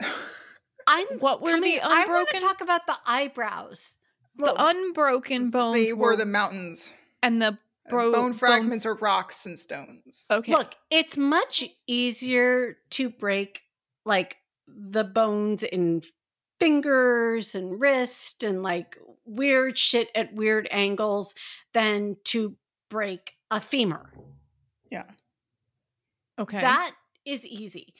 Speaker 1: I'm
Speaker 3: what were
Speaker 1: coming-
Speaker 3: the unbroken?
Speaker 1: I want to talk about the eyebrows.
Speaker 3: the unbroken bones
Speaker 2: they were
Speaker 3: were,
Speaker 2: the mountains
Speaker 3: and the bro-
Speaker 2: bone fragments are rocks and stones
Speaker 3: Okay.
Speaker 1: Look, it's much easier to break like the bones in fingers and wrist and like weird shit at weird angles than to break a femur.
Speaker 2: yeah
Speaker 3: okay.
Speaker 1: That is easy.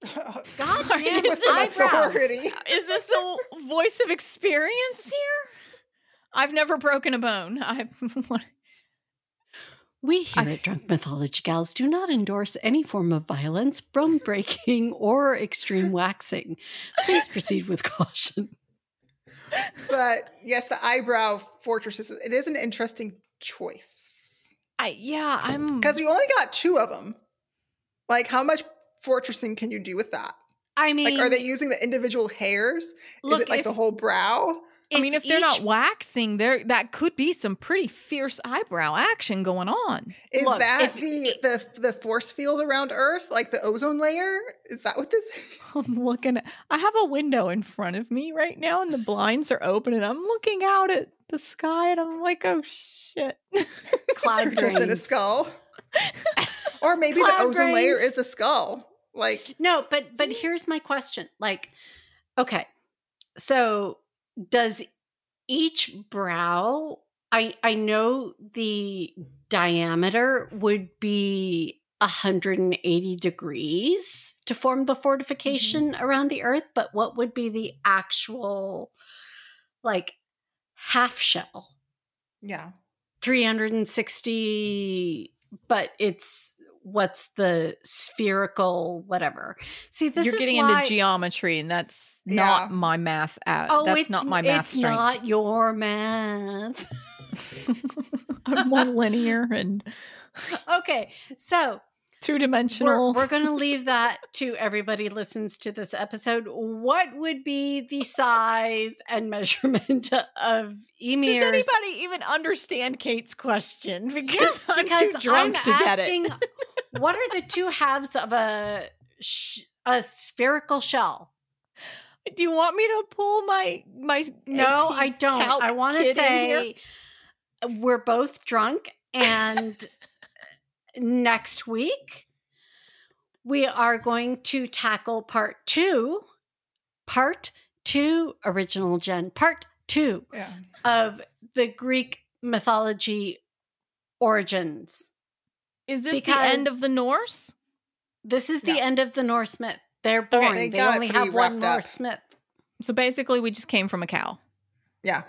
Speaker 1: God damn
Speaker 2: With
Speaker 3: this
Speaker 1: eyebrows.
Speaker 2: authority.
Speaker 3: Is this the voice of experience here? I've never broken a bone. I
Speaker 1: We here
Speaker 3: I-
Speaker 1: at Drunk Mythology Gals do not endorse any form of violence, bone breaking, or extreme waxing. Please proceed with caution.
Speaker 2: but yes the eyebrow fortresses it is an interesting choice.
Speaker 3: I yeah, I'm
Speaker 2: because we only got two of them like how much fortressing can you do with that?
Speaker 1: I mean,
Speaker 2: like are they using the individual hairs?
Speaker 1: Look,
Speaker 2: is it like
Speaker 1: if,
Speaker 2: the whole brow
Speaker 3: I mean, if they're not waxing, there that could be some pretty fierce eyebrow action going on.
Speaker 2: Is
Speaker 1: Look,
Speaker 2: that
Speaker 1: if-
Speaker 2: the, the the force field around Earth, like the ozone layer? Is that what this is?
Speaker 3: I'm looking. At, I have a window in front of me right now, and the blinds are open, and I'm looking out at the sky, and I'm like, oh shit.
Speaker 1: cloud
Speaker 2: You're just in a skull, or maybe
Speaker 1: Cloud
Speaker 2: the ozone layer is the skull. Like,
Speaker 1: No, but but here's my question. Like, okay, so does each brow? I I know the diameter would be 180 degrees to form the fortification mm-hmm. around the Earth, but what would be the actual like half shell?
Speaker 2: yeah,
Speaker 1: 360 but it's what's the spherical whatever see this
Speaker 3: You're
Speaker 1: is
Speaker 3: getting
Speaker 1: why,
Speaker 3: into geometry, and that's
Speaker 2: Yeah.
Speaker 3: not my math. At,
Speaker 1: oh
Speaker 3: that's
Speaker 1: it's
Speaker 3: not my math
Speaker 1: it's
Speaker 3: strength.
Speaker 1: not your math
Speaker 3: I'm more linear and
Speaker 1: okay so
Speaker 3: two
Speaker 1: we're,
Speaker 3: dimensional.
Speaker 1: we're gonna leave that to everybody listens to this episode what would be the size and measurement of
Speaker 3: Ymir?
Speaker 1: Does
Speaker 3: anybody even understand Cait's question? Because
Speaker 1: yes
Speaker 3: I'm
Speaker 1: because
Speaker 3: too drunk
Speaker 1: I'm
Speaker 3: to get it.
Speaker 1: What are the two halves of a sh- a spherical shell
Speaker 3: Do you want me to pull my my
Speaker 1: uh,
Speaker 3: No,
Speaker 1: I don't. I want to
Speaker 3: kid in here?
Speaker 1: say uh, we're both drunk And next week, we are going to tackle part two, part two, original Gen, part two
Speaker 2: Yeah.
Speaker 1: of the Greek mythology origins.
Speaker 3: Is this the end of the Norse?
Speaker 1: This is the
Speaker 2: No.
Speaker 1: end of the Norse myth. They're born.
Speaker 2: They
Speaker 1: they only have one. Norse myth.
Speaker 3: So basically, we just came from a cow.
Speaker 2: Yeah.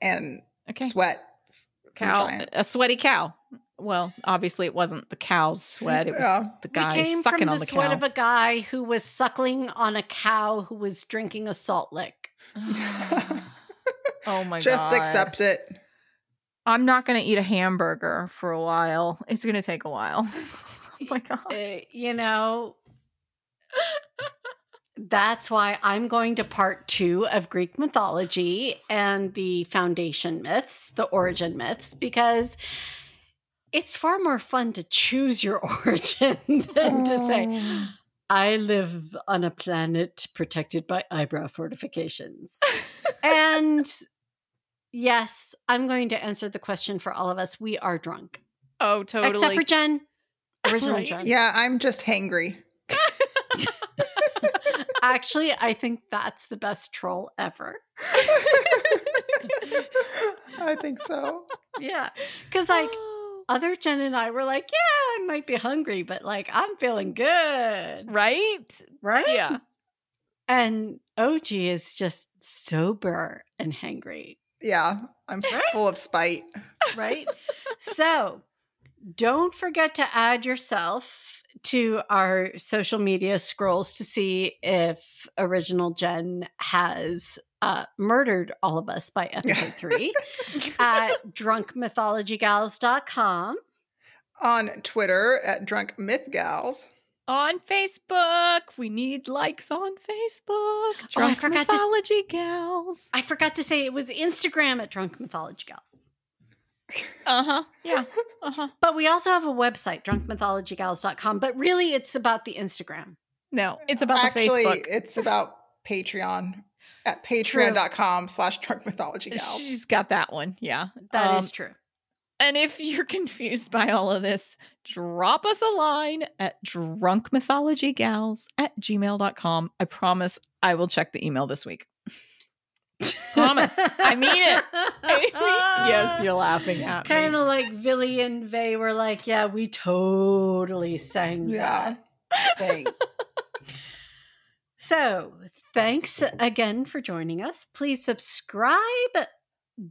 Speaker 2: And
Speaker 3: Okay.
Speaker 2: sweat.
Speaker 3: cow, a sweaty cow. Well, obviously, it wasn't the cow's sweat. It was
Speaker 2: Yeah.
Speaker 3: the guy sucking
Speaker 1: from
Speaker 3: on
Speaker 1: the,
Speaker 3: the
Speaker 1: sweat
Speaker 3: cow.
Speaker 1: of a guy who was suckling on a cow who was drinking a salt lick.
Speaker 3: oh my
Speaker 2: Just
Speaker 3: god!
Speaker 2: Just accept it.
Speaker 3: I'm not going to eat a hamburger for a while. It's going to take a while. oh my god!
Speaker 1: Uh, you know, that's why I'm going to part two of Greek mythology and the foundation myths, the origin myths, because it's far more fun to choose your origin than to say,
Speaker 2: Oh.
Speaker 1: I live on a planet protected by eyebrow fortifications. and yes, I'm going to answer the question for all of us. We are drunk.
Speaker 3: Oh, totally.
Speaker 1: Except for Gen. Original
Speaker 3: Right.
Speaker 1: Gen.
Speaker 2: Yeah, I'm just hangry.
Speaker 1: Actually, I think that's the best troll ever.
Speaker 2: I think so.
Speaker 1: Yeah. Because, like, other Jenn and I were like, yeah, I might be hungry, but, like, I'm feeling good.
Speaker 3: right?
Speaker 1: Right?
Speaker 3: Yeah.
Speaker 1: And OG is just sober and hangry.
Speaker 2: Yeah, I'm full of spite.
Speaker 1: right? so don't forget to add yourself to our social media scrolls to see if Original Gen has uh, murdered all of us by episode three at drunkmythologygals.com.
Speaker 2: On Twitter at Drunk Myth Gals.
Speaker 3: On Facebook, we need likes on Facebook.
Speaker 1: Oh, I
Speaker 3: Drunk
Speaker 1: forgot to s-
Speaker 3: mythology gals.
Speaker 1: I forgot to say it was Instagram at Drunk Mythology Gals.
Speaker 3: Uh huh. Yeah. Uh huh.
Speaker 1: But we also have a website, drunkmythologygals.com. But really, it's about the Instagram.
Speaker 3: No, it's about
Speaker 2: Actually,
Speaker 3: the Facebook.
Speaker 2: it's about Patreon at patreon.com slash drunk mythology gals.
Speaker 3: She's got that one. Yeah.
Speaker 1: That is
Speaker 3: Um,
Speaker 1: true.
Speaker 3: And if you're confused by all of this, drop us a line at drunkmythologygals at gmail.com. I promise I will check the email this week. Promise. I mean it. I mean- yes, you're laughing at me.
Speaker 1: Kind of like Vili and Ve were like, yeah, we totally sang
Speaker 2: Yeah.
Speaker 1: that thing. so, thanks again for joining us. Please subscribe,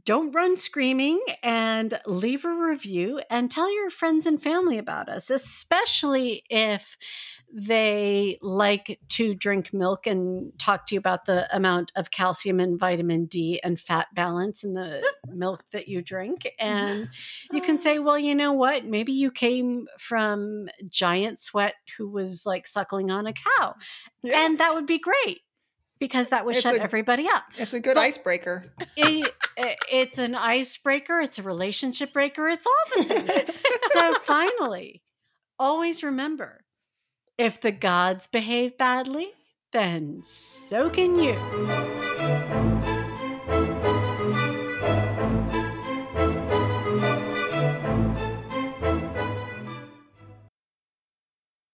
Speaker 1: don't run screaming, and leave a review and tell your friends and family about us, especially if they like to drink milk and talk to you about the amount of calcium and vitamin D and fat balance in the milk that you drink. And you can say, oh. well, you know what? Maybe you came from Giant Sweat who was like suckling on a cow.
Speaker 2: Yeah.
Speaker 1: And that would be great because that would
Speaker 2: It's
Speaker 1: shut
Speaker 2: a-
Speaker 1: everybody up.
Speaker 2: It's a good
Speaker 1: But-
Speaker 2: icebreaker.
Speaker 1: It, it- it's an icebreaker, it's a relationship breaker, it's all the things. so finally, always remember if the gods behave badly, then so can you.